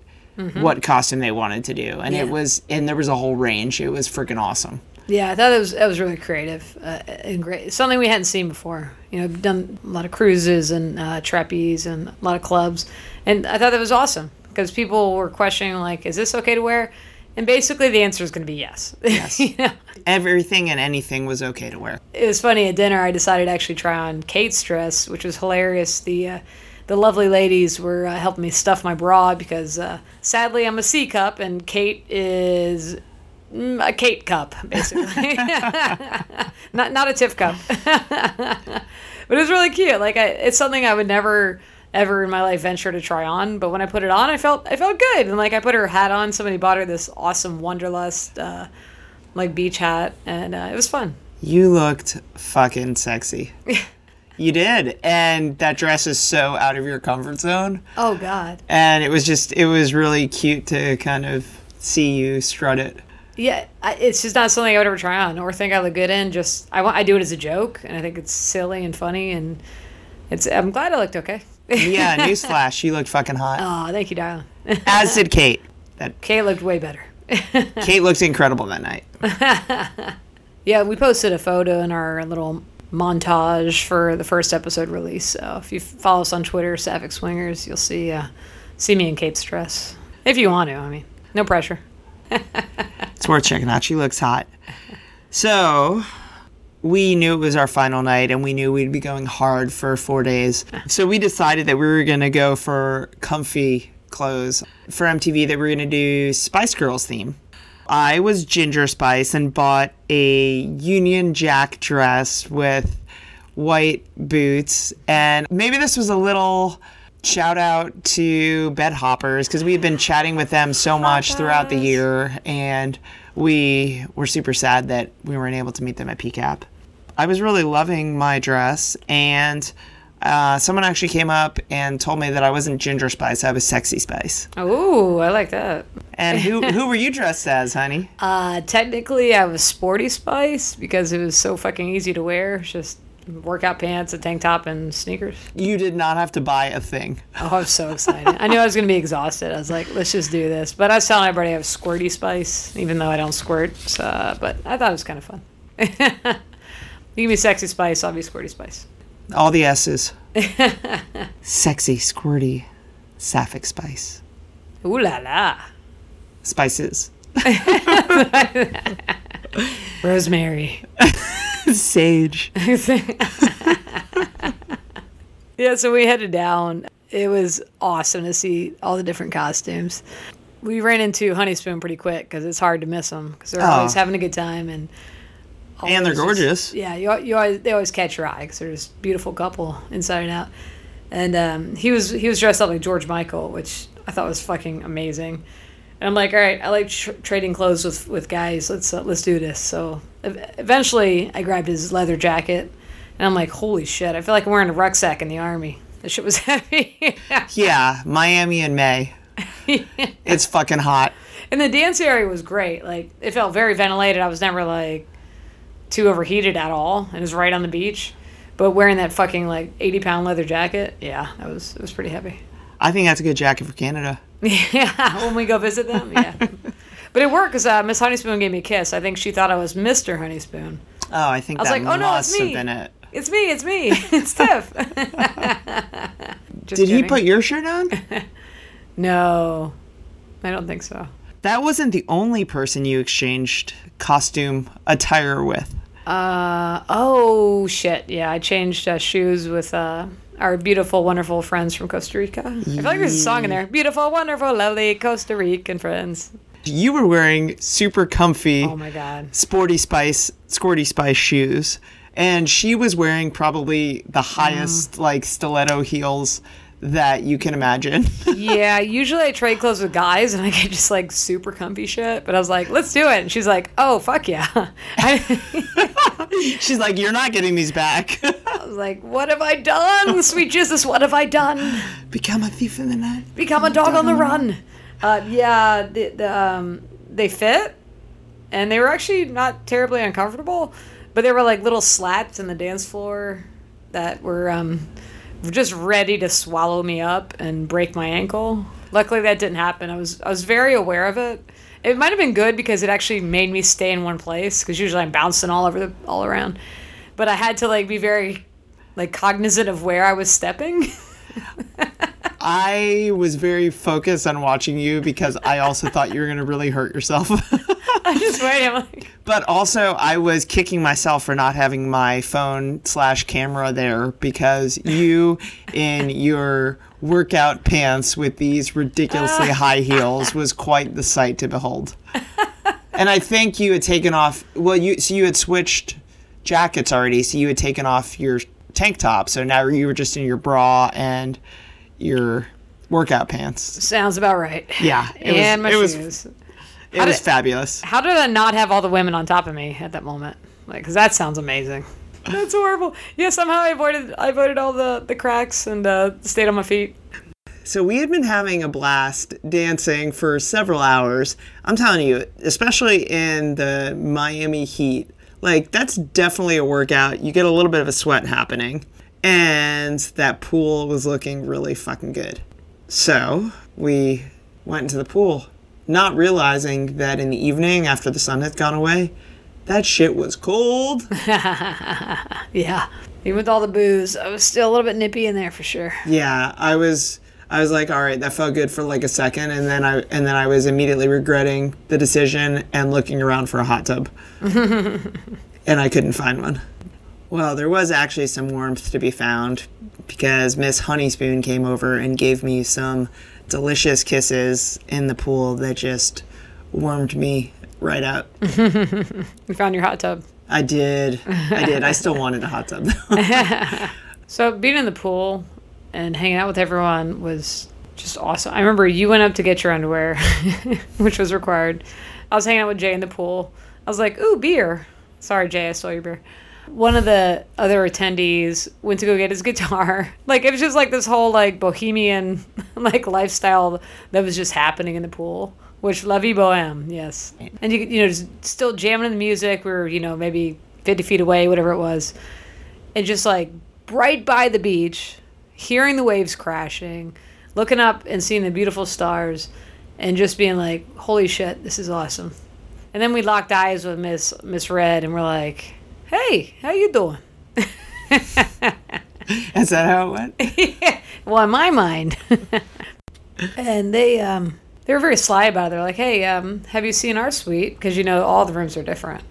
what costume they wanted to do. And it was, and there was a whole range. It was freaking awesome. Yeah, I thought it was that was really creative uh, and great. Something we hadn't seen before. You know, I've done a lot of cruises and uh, trapeze and a lot of clubs, and I thought that was awesome because people were questioning like, "Is this okay to wear?" And basically, the answer is going to be yes. Yes. you know? Everything and anything was okay to wear. It was funny at dinner. I decided to actually try on Kate's dress, which was hilarious. The uh, the lovely ladies were uh, helping me stuff my bra because uh, sadly I'm a C cup and Kate is a Kate cup, basically. not not a Tiff cup. but it was really cute. Like I, it's something I would never ever in my life venture to try on. But when I put it on, I felt I felt good. And like I put her hat on. Somebody bought her this awesome Wanderlust uh, like beach hat, and uh, it was fun. You looked fucking sexy. you did, and that dress is so out of your comfort zone. Oh God. And it was just it was really cute to kind of see you strut it. Yeah, I, it's just not something I would ever try on or think I look good in. Just I want I do it as a joke, and I think it's silly and funny, and it's. I'm glad I looked okay. yeah, newsflash, you looked fucking hot. Oh, thank you, darling. As did Kate. That Kate looked way better. Kate looked incredible that night. yeah, we posted a photo in our little montage for the first episode release. So if you follow us on Twitter, Sapphic Swingers, you'll see uh, see me in Kate's dress if you want to. I mean, no pressure it's worth checking out. She looks hot. So we knew it was our final night and we knew we'd be going hard for four days. So we decided that we were going to go for comfy clothes for MTV that we were going to do Spice Girls theme. I was Ginger Spice and bought a Union Jack dress with white boots. And maybe this was a little shout out to Bed Hoppers because we've been chatting with them so much throughout the year, and we were super sad that we weren't able to meet them at PCAP. I was really loving my dress, and uh, someone actually came up and told me that I wasn't Ginger Spice, I was Sexy Spice. Oh, I like that. And who who were you dressed as, honey? Uh, technically, I was Sporty Spice because it was so fucking easy to wear. Just workout pants, a tank top, and sneakers. You did not have to buy a thing. Oh, I'm so excited. I knew I was going to be exhausted. I was like, let's just do this. But I was telling everybody I have squirty spice, even though I don't squirt. So, but I thought it was kind of fun. you give me sexy spice, I'll be squirty spice. All the S's. sexy, squirty, sapphic spice. Ooh la la. Spices. Rosemary. Sage. yeah, so we headed down. It was awesome to see all the different costumes. We ran into Honeyspoon pretty quick because it's hard to miss them because they're oh. always having a good time and and they're gorgeous. Just, yeah, you, you always they always catch your eye because they're just beautiful couple inside and out. And um, he was he was dressed up like George Michael, which I thought was fucking amazing. And I'm like, all right, I like tr- trading clothes with, with guys. Let's uh, let's do this. So eventually, I grabbed his leather jacket, and I'm like, holy shit! I feel like I'm wearing a rucksack in the army. The shit was heavy. yeah, Miami in May. yeah. It's fucking hot. And the dance area was great. Like it felt very ventilated. I was never like too overheated at all. It was right on the beach. But wearing that fucking like 80 pound leather jacket, yeah, that was it was pretty heavy. I think that's a good jacket for Canada. Yeah, when we go visit them, yeah. But it worked because uh, Miss Honeyspoon gave me a kiss. I think she thought I was Mr. Honeyspoon. Oh, I think I was like, oh no, it's me. It. It's me. It's me. It's Tiff. Did kidding. he put your shirt on? no, I don't think so. That wasn't the only person you exchanged costume attire with. Uh oh shit! Yeah, I changed uh, shoes with uh our beautiful, wonderful friends from Costa Rica. I feel like there's a song in there. Beautiful, wonderful, lovely Costa Rican friends. You were wearing super comfy, oh my god, sporty spice, squirty spice shoes, and she was wearing probably the highest mm. like stiletto heels that you can imagine. yeah, usually I trade clothes with guys and I get just like super comfy shit. But I was like, let's do it. And she's like, oh, fuck yeah. she's like, you're not getting these back. I was like, what have I done? Sweet Jesus, what have I done? Become a thief in the night. Become a dog, dog on the run. Uh, yeah, the, the, um, they fit and they were actually not terribly uncomfortable, but there were like little slats in the dance floor that were. Um, just ready to swallow me up and break my ankle. Luckily, that didn't happen. I was I was very aware of it, It might have been good because it actually made me stay in one place because usually I'm bouncing all over the all around. But I had to like be very like cognizant of where I was stepping. I was very focused on watching you because I also thought you were going to really hurt yourself. I just waited. Like, but also, I was kicking myself for not having my phone slash camera there because you, in your workout pants with these ridiculously ah. high heels, was quite the sight to behold. And I think you had taken off. Well, you so you had switched jackets already, so you had taken off your tank top. So now you were just in your bra and your workout pants. sounds about right. Yeah, it was. and my it was. shoes. It was did- fabulous. How did I not have all the women on top of me at that moment? Like, because that sounds amazing. That's horrible. Yeah, somehow I avoided I avoided all the the cracks and uh, stayed on my feet. So we had been having a blast dancing for several hours. I'm telling you, especially in the Miami heat, like that's definitely a workout. You get a little bit of a sweat happening. And that pool was looking really fucking good. So we went into the pool, not realizing that in the evening after the sun had gone away, that shit was cold. Yeah. Even with all the booze, I was still a little bit nippy in there for sure. Yeah, I was I was like, all right, that felt good for like a second, and then I and then I was immediately regretting the decision and looking around for a hot tub, and I couldn't find one. Well, there was actually some warmth to be found because Miss Honeyspoon came over and gave me some delicious kisses in the pool that just warmed me right up. you found your hot tub. I did. I did. I still wanted a hot tub though. So being in the pool and hanging out with everyone was just awesome. I remember you went up to get your underwear, which was required. I was hanging out with Jay in the pool. I was like, "Ooh, beer." Sorry, Jay, I stole your beer. One of the other attendees went to go get his guitar. Like it was just like this whole like bohemian like lifestyle that was just happening in the pool. Which La Vie Boheme, yes. And you you know just still jamming in the music. We were you know maybe fifty feet away, whatever it was and just like right by the beach, hearing the waves crashing, looking up and seeing the beautiful stars, and just being like, "Holy shit, this is awesome!" And then we locked eyes with Miss Miss Red, and we're like, "Hey, how you doing?" Is that how it went? well, in my mind, and they um they were very sly about it. They're like, "Hey, um, have you seen our suite?" Because you know all the rooms are different.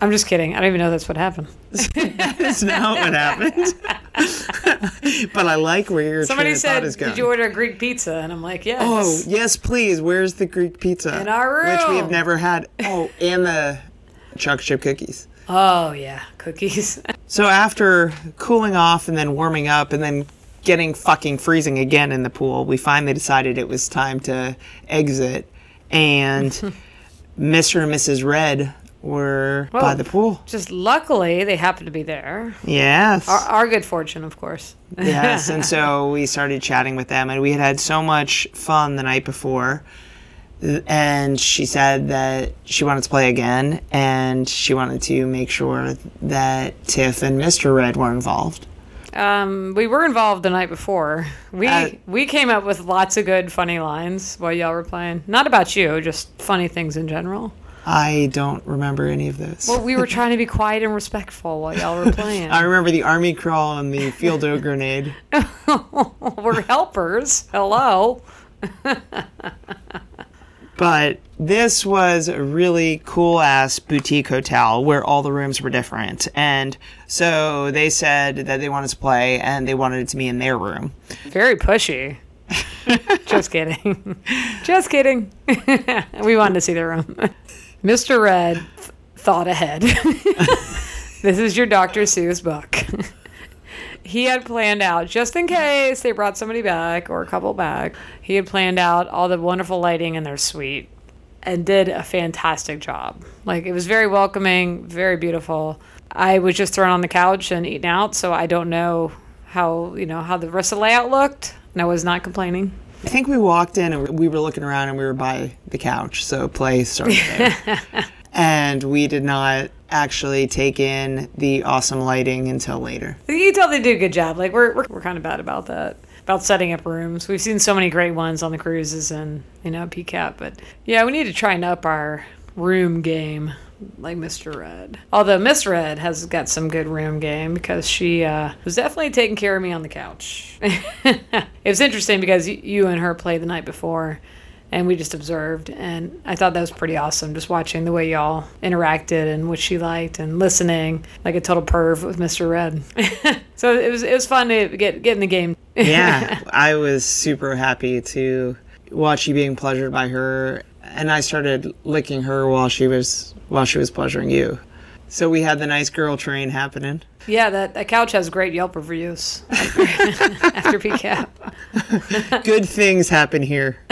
I'm just kidding. I don't even know that's what happened. That's not what happened. but I like where your Somebody said. "Did you order a Greek pizza?" And I'm like, "Yes." Oh yes, please. Where's the Greek pizza? In our room, which we have never had. Oh, and the chocolate chip cookies. Oh yeah, cookies. So after cooling off and then warming up and then getting fucking freezing again in the pool, we finally decided it was time to exit. And Mr. and Mrs. Red were by the pool. Just luckily they happened to be there. Yes. Our, our good fortune, of course. yes, and so we started chatting with them, and we had had so much fun the night before. And she said that she wanted to play again, and she wanted to make sure that Tiff and Mr. Red were involved. Um, we were involved the night before. We Uh, we came up with lots of good, funny lines while y'all were playing. Not about you, just funny things in general. I don't remember any of those. Well, we were trying to be quiet and respectful while y'all were playing. I remember the army crawl and the field o grenade. we're helpers. Hello. But this was a really cool ass boutique hotel where all the rooms were different. And so they said that they wanted to play and they wanted it to be in their room. Very pushy. Just kidding. Just kidding. we wanted to see the room. Mr. Red th- thought ahead. this is your Dr. Seuss book. He had planned out, just in case they brought somebody back or a couple back, he had planned out all the wonderful lighting in their suite and did a fantastic job. Like, it was very welcoming, very beautiful. I was just thrown on the couch and eating out, so I don't know how, you know, how the rest of the layout looked. And I was not complaining. I think we walked in and we were looking around and we were by the couch, so play started there. and we did not actually take in the awesome lighting until later. You can tell they did a good job. Like we're we're, we're kind of bad about that. about setting up rooms. We've seen so many great ones on the cruises and you know PCAP, but yeah, we need to try and up our room game like Mr. Red. Although Miss Red has got some good room game because she uh, was definitely taking care of me on the couch. it was interesting because you and her played the night before and we just observed and I thought that was pretty awesome just watching the way y'all interacted and what she liked and listening like a total perv with Mr. Red. so it was it was fun to get get in the game. yeah, I was super happy to watch you being pleasured by her, and I started licking her while she was while she was pleasuring you. So we had the nice girl train happening. Yeah, that, that couch has great Yelp reviews after, after PCAP. Good things happen here.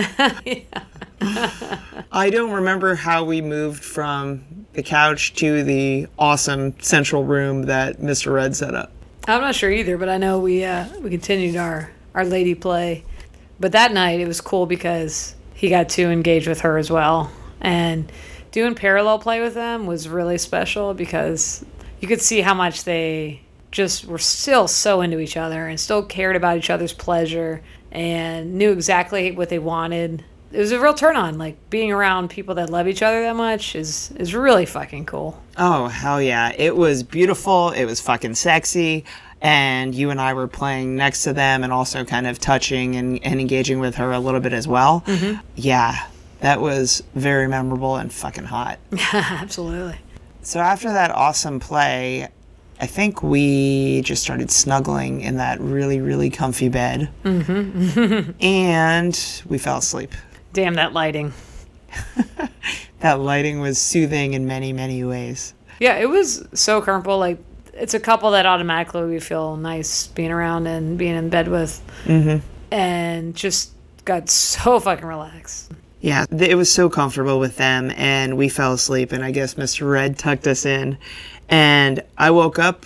I don't remember how we moved from the couch to the awesome central room that Mr. Red set up. I'm not sure either, but I know we uh, we continued our our lady play. But that night it was cool because he got to engage with her as well, and doing parallel play with them was really special because you could see how much they just were still so into each other and still cared about each other's pleasure and knew exactly what they wanted. It was a real turn on. Like being around people that love each other that much is is really fucking cool. Oh, hell yeah. It was beautiful. It was fucking sexy. And you and I were playing next to them and also kind of touching and, and engaging with her a little bit as well. Mm-hmm. Yeah, that was very memorable and fucking hot. Absolutely. So after that awesome play, I think we just started snuggling in that really, really comfy bed. Mm-hmm. and we fell asleep. Damn that lighting. That lighting was soothing in many, many ways. Yeah, it was so comfortable. Like it's a couple that automatically we feel nice being around and being in bed with, mm-hmm. and just got so fucking relaxed. Yeah, it was so comfortable with them, and we fell asleep. And I guess Mr. Red tucked us in, and I woke up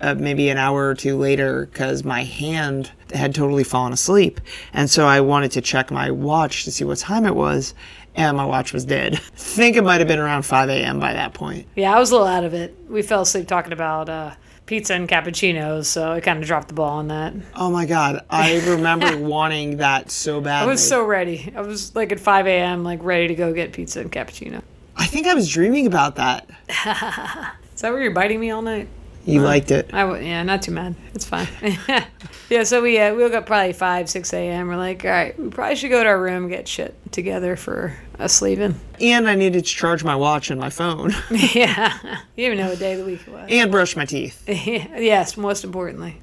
uh, maybe an hour or two later because my hand had totally fallen asleep, and so I wanted to check my watch to see what time it was, and my watch was dead. I think it might have been around 5 a.m. by that point. Yeah, I was a little out of it. We fell asleep talking about uh, pizza and cappuccinos, so I kind of dropped the ball on that. Oh my god, I remember wanting that so bad. I was so ready. I was like at 5 a.m., like ready to go get pizza and cappuccino. I think I was dreaming about that. Is that where you're biting me all night? You liked it. I w- yeah, not too mad. It's fine. yeah, so we uh, we woke up probably five, six a.m. We're like, all right, we probably should go to our room get shit together for us leaving. And I needed to charge my watch and my phone, yeah, you didn't even know what day of the week it was. and brush my teeth. yes, most importantly.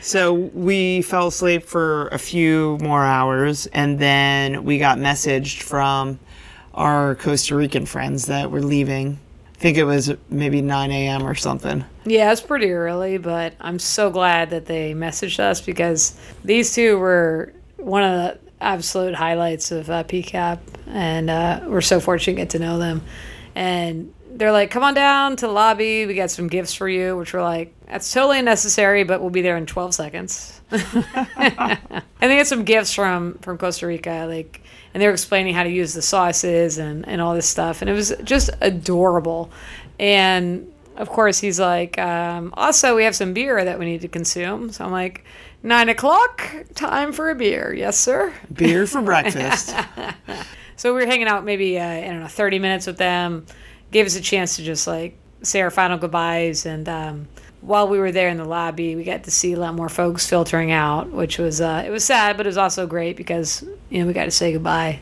So we fell asleep for a few more hours, and then we got messaged from our Costa Rican friends that were leaving. I think it was maybe 9 a.m. or something. yeah, it's pretty early, but I'm so glad that they messaged us because these two were one of the absolute highlights of uh, PCAP, and uh, we're so fortunate to get to know them. And they're like, "Come on down to the lobby. We got some gifts for you," which we're like, "That's totally unnecessary, but we'll be there in 12 seconds." and they had some gifts from from Costa Rica, like, and they were explaining how to use the sauces and and all this stuff, and it was just adorable. And of course, he's like, um, also we have some beer that we need to consume. So I'm like, nine o'clock, time for a beer, yes, sir. Beer for breakfast. So we were hanging out maybe uh, I don't know 30 minutes with them, gave us a chance to just like say our final goodbyes, and um, while we were there in the lobby, we got to see a lot more folks filtering out, which was uh, it was sad, but it was also great because you know we got to say goodbye.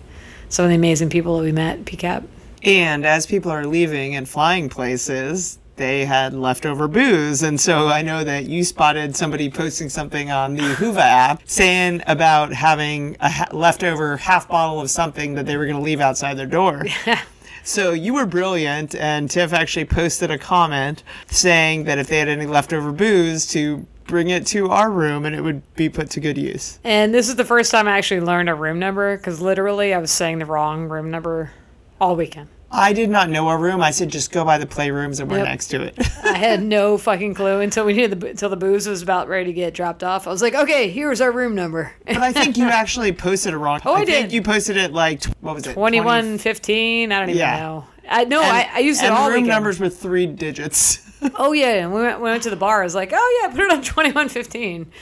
to Some of the amazing people that we met at PCAP. and as people are leaving and flying places, they had leftover booze. And so I know that you spotted somebody posting something on the Whova app saying about having a ha- leftover half bottle of something that they were going to leave outside their door. So you were brilliant, and Tiff actually posted a comment saying that if they had any leftover booze, to bring it to our room and it would be put to good use. And this is the first time I actually learned a room number because literally I was saying the wrong room number all weekend. I did not know our room. I said just go by the playrooms and we're Yep. next to it. I had no fucking clue until we needed the until the booze was about ready to get dropped off. I was like, okay, here's our room number. but I think you actually posted it wrong. Oh, I think did. you posted it like what was it? 21, 15, I don't even Yeah. know. I no, And- I, I used it all room weekend. numbers with three digits. Oh yeah, and we went, we went to the bar. I was like, oh yeah, put it on twenty one fifteen,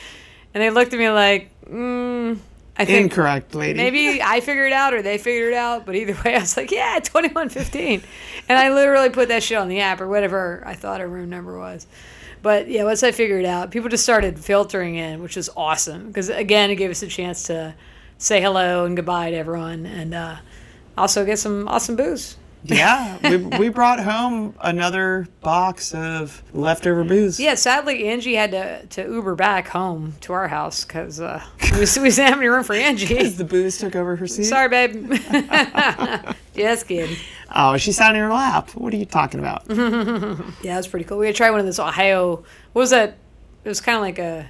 and they looked at me like, mm, I think Incorrect, lady. maybe I figured it out or they figured it out, but either way, I was like, yeah, 2115. And I literally put that shit on the app or whatever I thought our room number was. But yeah, once I figured it out, people just started filtering in, which is awesome because again, it gave us a chance to say hello and goodbye to everyone and uh, also get some awesome booze. Yeah, we, we brought home another box of leftover booze. Yeah, sadly, Angie had to, to Uber back home to our house because uh, we, we didn't have any room for Angie. The booze took over her seat. Sorry, babe. Just kidding. Oh, she sat in her lap. What are you talking about? Yeah, that's pretty cool. We had tried one of those Ohio. What was that? It was kind of like a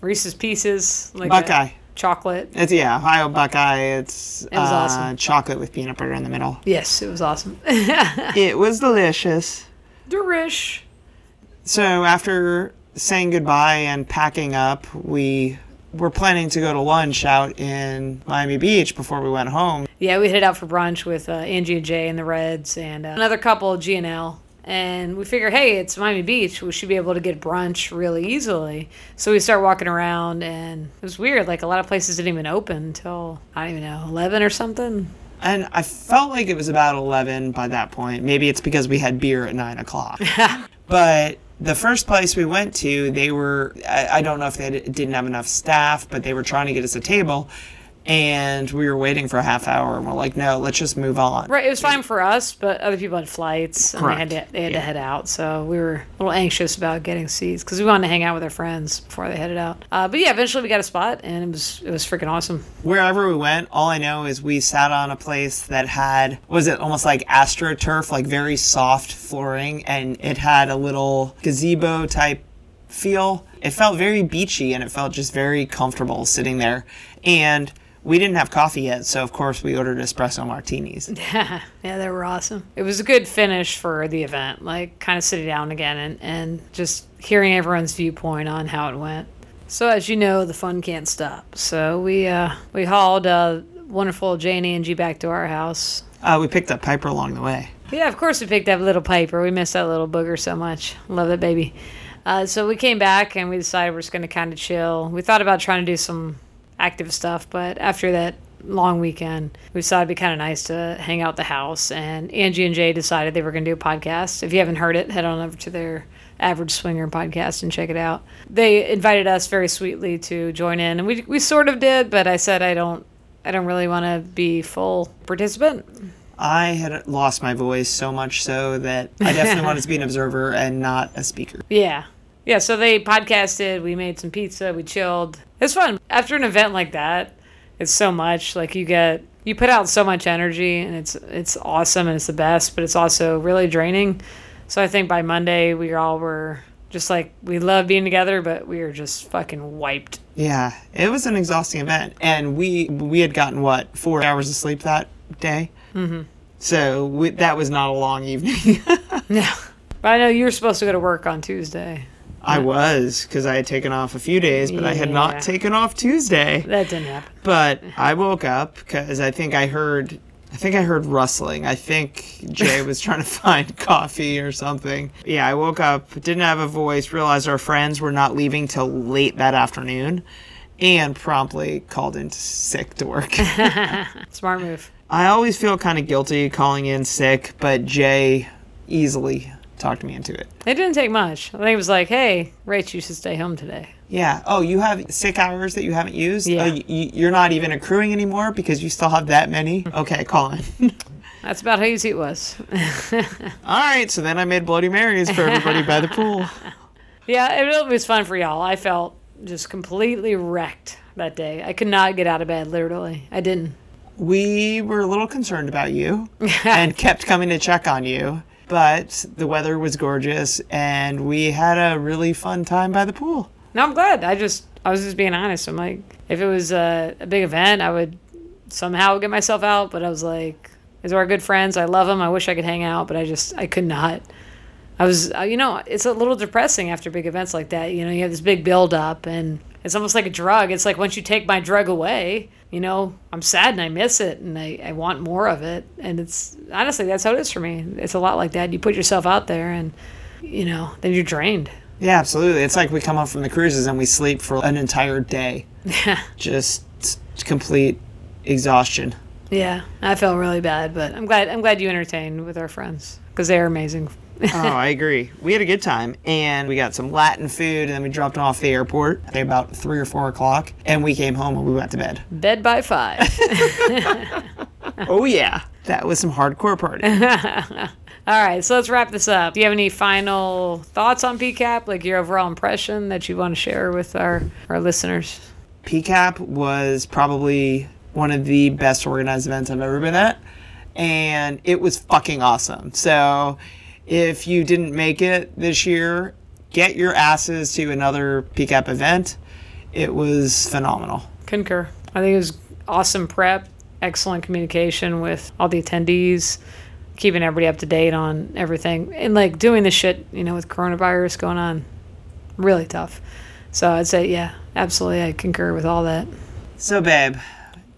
Reese's Pieces, like a Buckeye. Chocolate. It's yeah, Ohio Buckeye. It's It was uh, awesome. chocolate with peanut butter in the middle. Yes, it was awesome. It was delicious. Derish. So after saying goodbye and packing up, we were planning to go to lunch out in Miami Beach before we went home. Yeah, we headed out for brunch with uh, Angie and Jay and the Reds and uh, another couple, G and L. And we figure, hey, it's Miami Beach. We should be able to get brunch really easily. So we start walking around, and it was weird. Like a lot of places didn't even open until I don't even know, eleven or something. And I felt like it was about 11 by that point. Maybe it's because we had beer at 9 o'clock. but the first place we went to, they were, I, I don't know if they didn't have enough staff, but they were trying to get us a table. And we were waiting for a half hour, and we're like, no, let's just move on. Right, it was fine for us, but other people had flights and they had Correct. to they had to head out, so we were a little anxious about getting seats because we wanted to hang out with our friends before they headed out. Uh, but yeah, eventually we got a spot, and it was it was freaking awesome. Wherever we went, all I know is we sat on a place that had, was it almost like astroturf, like very soft flooring, and it had a little gazebo type feel. It felt very beachy and it felt just very comfortable sitting there. And we didn't have coffee yet, so of course we ordered espresso martinis. yeah, yeah, they were awesome. It was a good finish for the event, like kind of sitting down again and, and just hearing everyone's viewpoint on how it went. So as you know, the fun can't stop. So we uh, we hauled uh, wonderful Janie and G back to our house. Uh, we picked up Piper along the way. Yeah, of course we picked up little Piper. We miss that little booger so much. Love that baby. Uh, so we came back and we decided we're just going to kind of chill. We thought about trying to do some active stuff, but after that long weekend, we thought it'd be kind of nice to hang out the house. And Angie and Jay decided they were going to do a podcast. If you haven't heard it, head on over to their Average Swinger podcast and check it out. They invited us very sweetly to join in, and we we sort of did, but I said I don't I don't really want to be full participant. I had lost my voice so much so that I definitely wanted to be an observer and not a speaker. Yeah. Yeah, so they podcasted, we made some pizza, we chilled. It's fun. After an event like that, it's so much like you get you put out so much energy and it's it's awesome and it's the best, but it's also really draining. So I think by Monday we all were just like we love being together, but we were just fucking wiped. Yeah, it was an exhausting event, and we we had gotten what four hours of sleep that day. Mm-hmm. So we, that was not a long evening. No. But I know you were supposed to go to work on Tuesday. I was because I had taken off a few days, but I had Yeah. not taken off Tuesday. That didn't happen. But I woke up because I think I heard. I think I heard rustling. I think Jay was trying to find coffee or something. Yeah, I woke up, didn't have a voice, realized our friends were not leaving till late that afternoon, and promptly called in sick to work. Smart move. I always feel kind of guilty calling in sick, but Jay easily talked me into it. It didn't take much. I think it was like, hey, Rach, you should stay home today. Yeah. Oh, you have sick hours that you haven't used? Yeah. Oh, y- y- you're not even accruing anymore because you still have that many? Okay, call in. That's about how easy it was. All right, so then I made Bloody Marys for everybody by the pool. Yeah, it was fun for y'all. I felt just completely wrecked that day. I could not get out of bed, literally. I didn't. We were a little concerned about you and kept coming to check on you, but the weather was gorgeous and we had a really fun time by the pool. No, I'm glad. I just, I was just being honest. I'm like, if it was a, a big event, I would somehow get myself out. But I was like, these are good friends. I love them. I wish I could hang out, but I just, I could not. I was, uh, you know, it's a little depressing after big events like that. You know, you have this big build up and it's almost like a drug. It's like once you take my drug away, you know, I'm sad and I miss it and I, I want more of it. And it's honestly, that's how it is for me. It's a lot like that. You put yourself out there and, you know, then you're drained. Yeah, absolutely. It's like we come up from the cruises and we sleep for an entire day. Yeah. Just complete exhaustion. Yeah, I felt really bad, but I'm glad I'm glad you entertained with our friends because they are amazing. Oh, I agree. We had a good time, and we got some Latin food, and then we dropped off the airport at about three or four o'clock, and we came home and we went to bed. Bed by five. oh yeah, that was some hardcore party. All right, so let's wrap this up. Do you have any final thoughts on PCAP, like your overall impression that you want to share with our, our listeners? PCAP was probably one of the best organized events I've ever been at, and it was fucking awesome. So, if you didn't make it this year, get your asses to another PCAP event. It was phenomenal. Concur. I think it was awesome prep, excellent communication with all the attendees, keeping everybody up to date on everything, and like doing the shit, you know, with coronavirus going on, really tough. So I'd say, yeah, absolutely, I concur with all that. So, babe,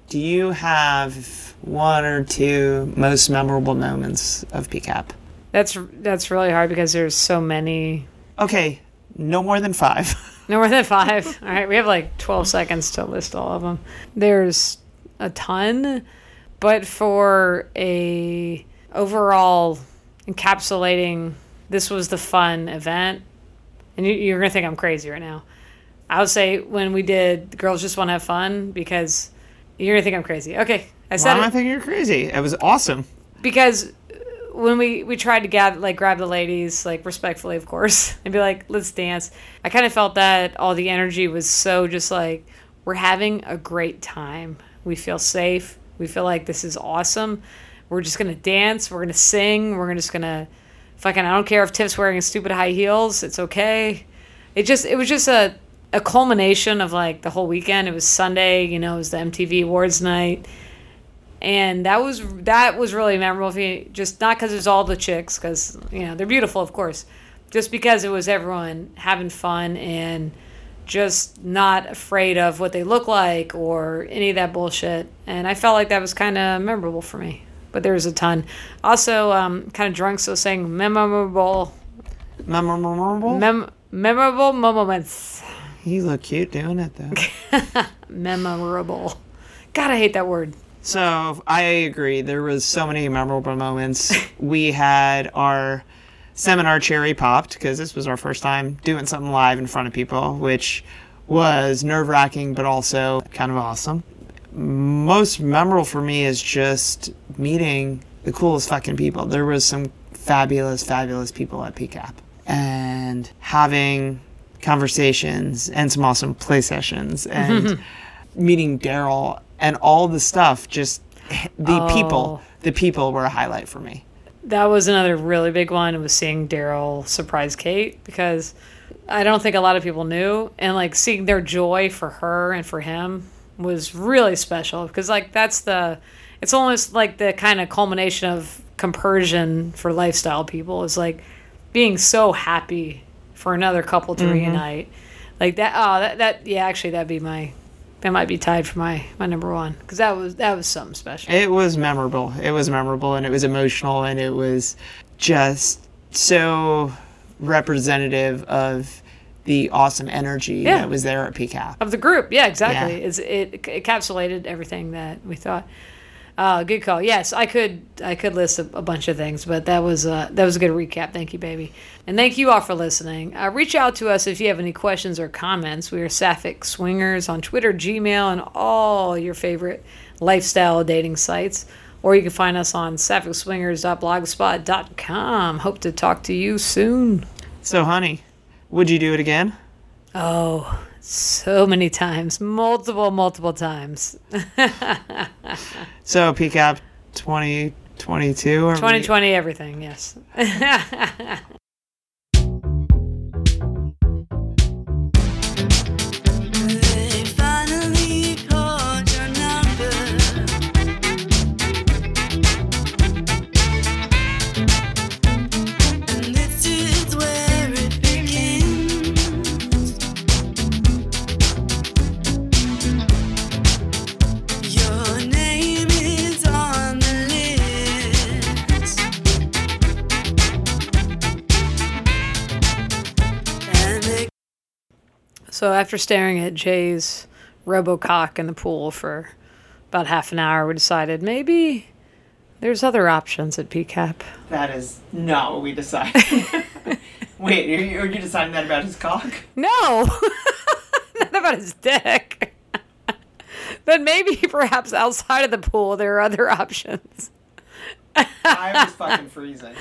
do you have one or two most memorable moments of PCAP? That's that's really hard because there's so many. Okay, no more than five. No more than five. all right, we have like 12 seconds to list all of them. There's a ton, but for a overall encapsulating, this was the fun event. And you, are gonna think I'm crazy right now. I would say when we did Girls Just Want to Have Fun because you're gonna think I'm crazy. Okay, I said Why am I thinking you're crazy? It was awesome. because when we we tried to gather like grab the ladies like respectfully of course and be like let's dance. I kind of felt that all the energy was so just like we're having a great time. We feel safe. We feel like this is awesome. We're just gonna dance. We're gonna sing. We're just gonna fucking i don't care if tiff's wearing stupid high heels. It's okay. It just it was just a a culmination of like the whole weekend. It was sunday you know it was the mtv awards night and that was that was really memorable for me. Just not because it was all the chicks, because you know they're beautiful, of course, just because it was everyone having fun and just not afraid of what they look like or any of that bullshit. And I felt like that was kind of memorable for me. But there was a ton. Also, um, kind of drunk, so saying memorable, Memorable? mem- memorable moments. you look cute doing it, though. Memorable. God, I hate that word. So I agree. There was so many memorable moments. we had our seminar cherry popped because this was our first time doing something live in front of people, which was nerve wracking but also kind of awesome. Most memorable for me is just meeting the coolest fucking people. There was some fabulous, fabulous people at PCAP and having conversations and some awesome play sessions and meeting Daryl and all the stuff. Just the oh. people, the people were a highlight for me. That was another really big one. Was seeing Daryl surprise Kate because I don't think a lot of people knew, and like seeing their joy for her and for him was really special because like that's the it's almost like the kind of culmination of compersion for lifestyle people is like being so happy for another couple to mm-hmm. reunite like that oh that, that yeah actually that'd be my that might be tied for my my number one because that was that was something special It was memorable. It was memorable and it was emotional and it was just so representative of the awesome energy Yeah. that was there at PCAP. of the group. Yeah, exactly. Yeah. It's, it encapsulated everything that we thought. Uh, good call. Yes, I could I could list a, a bunch of things, but that was uh, that was a good recap. Thank you, baby, and thank you all for listening. Uh, reach out to us if you have any questions or comments. We are Sapphic Swingers on Twitter, Gmail, and all your favorite lifestyle dating sites. Or you can find us on sapphicswingers.blogspot.com. Hope to talk to you soon. So, honey, would you do it again? Oh, so many times, multiple, multiple times. So, PCAP 2022 or 2020, everything, yes. So after staring at Jay's Robocock in the pool for about half an hour, we decided maybe there's other options at PCAP. That is not what we decided. Wait, are you, are you deciding that about his cock? No, not about his dick. but maybe perhaps outside of the pool there are other options. I was fucking freezing.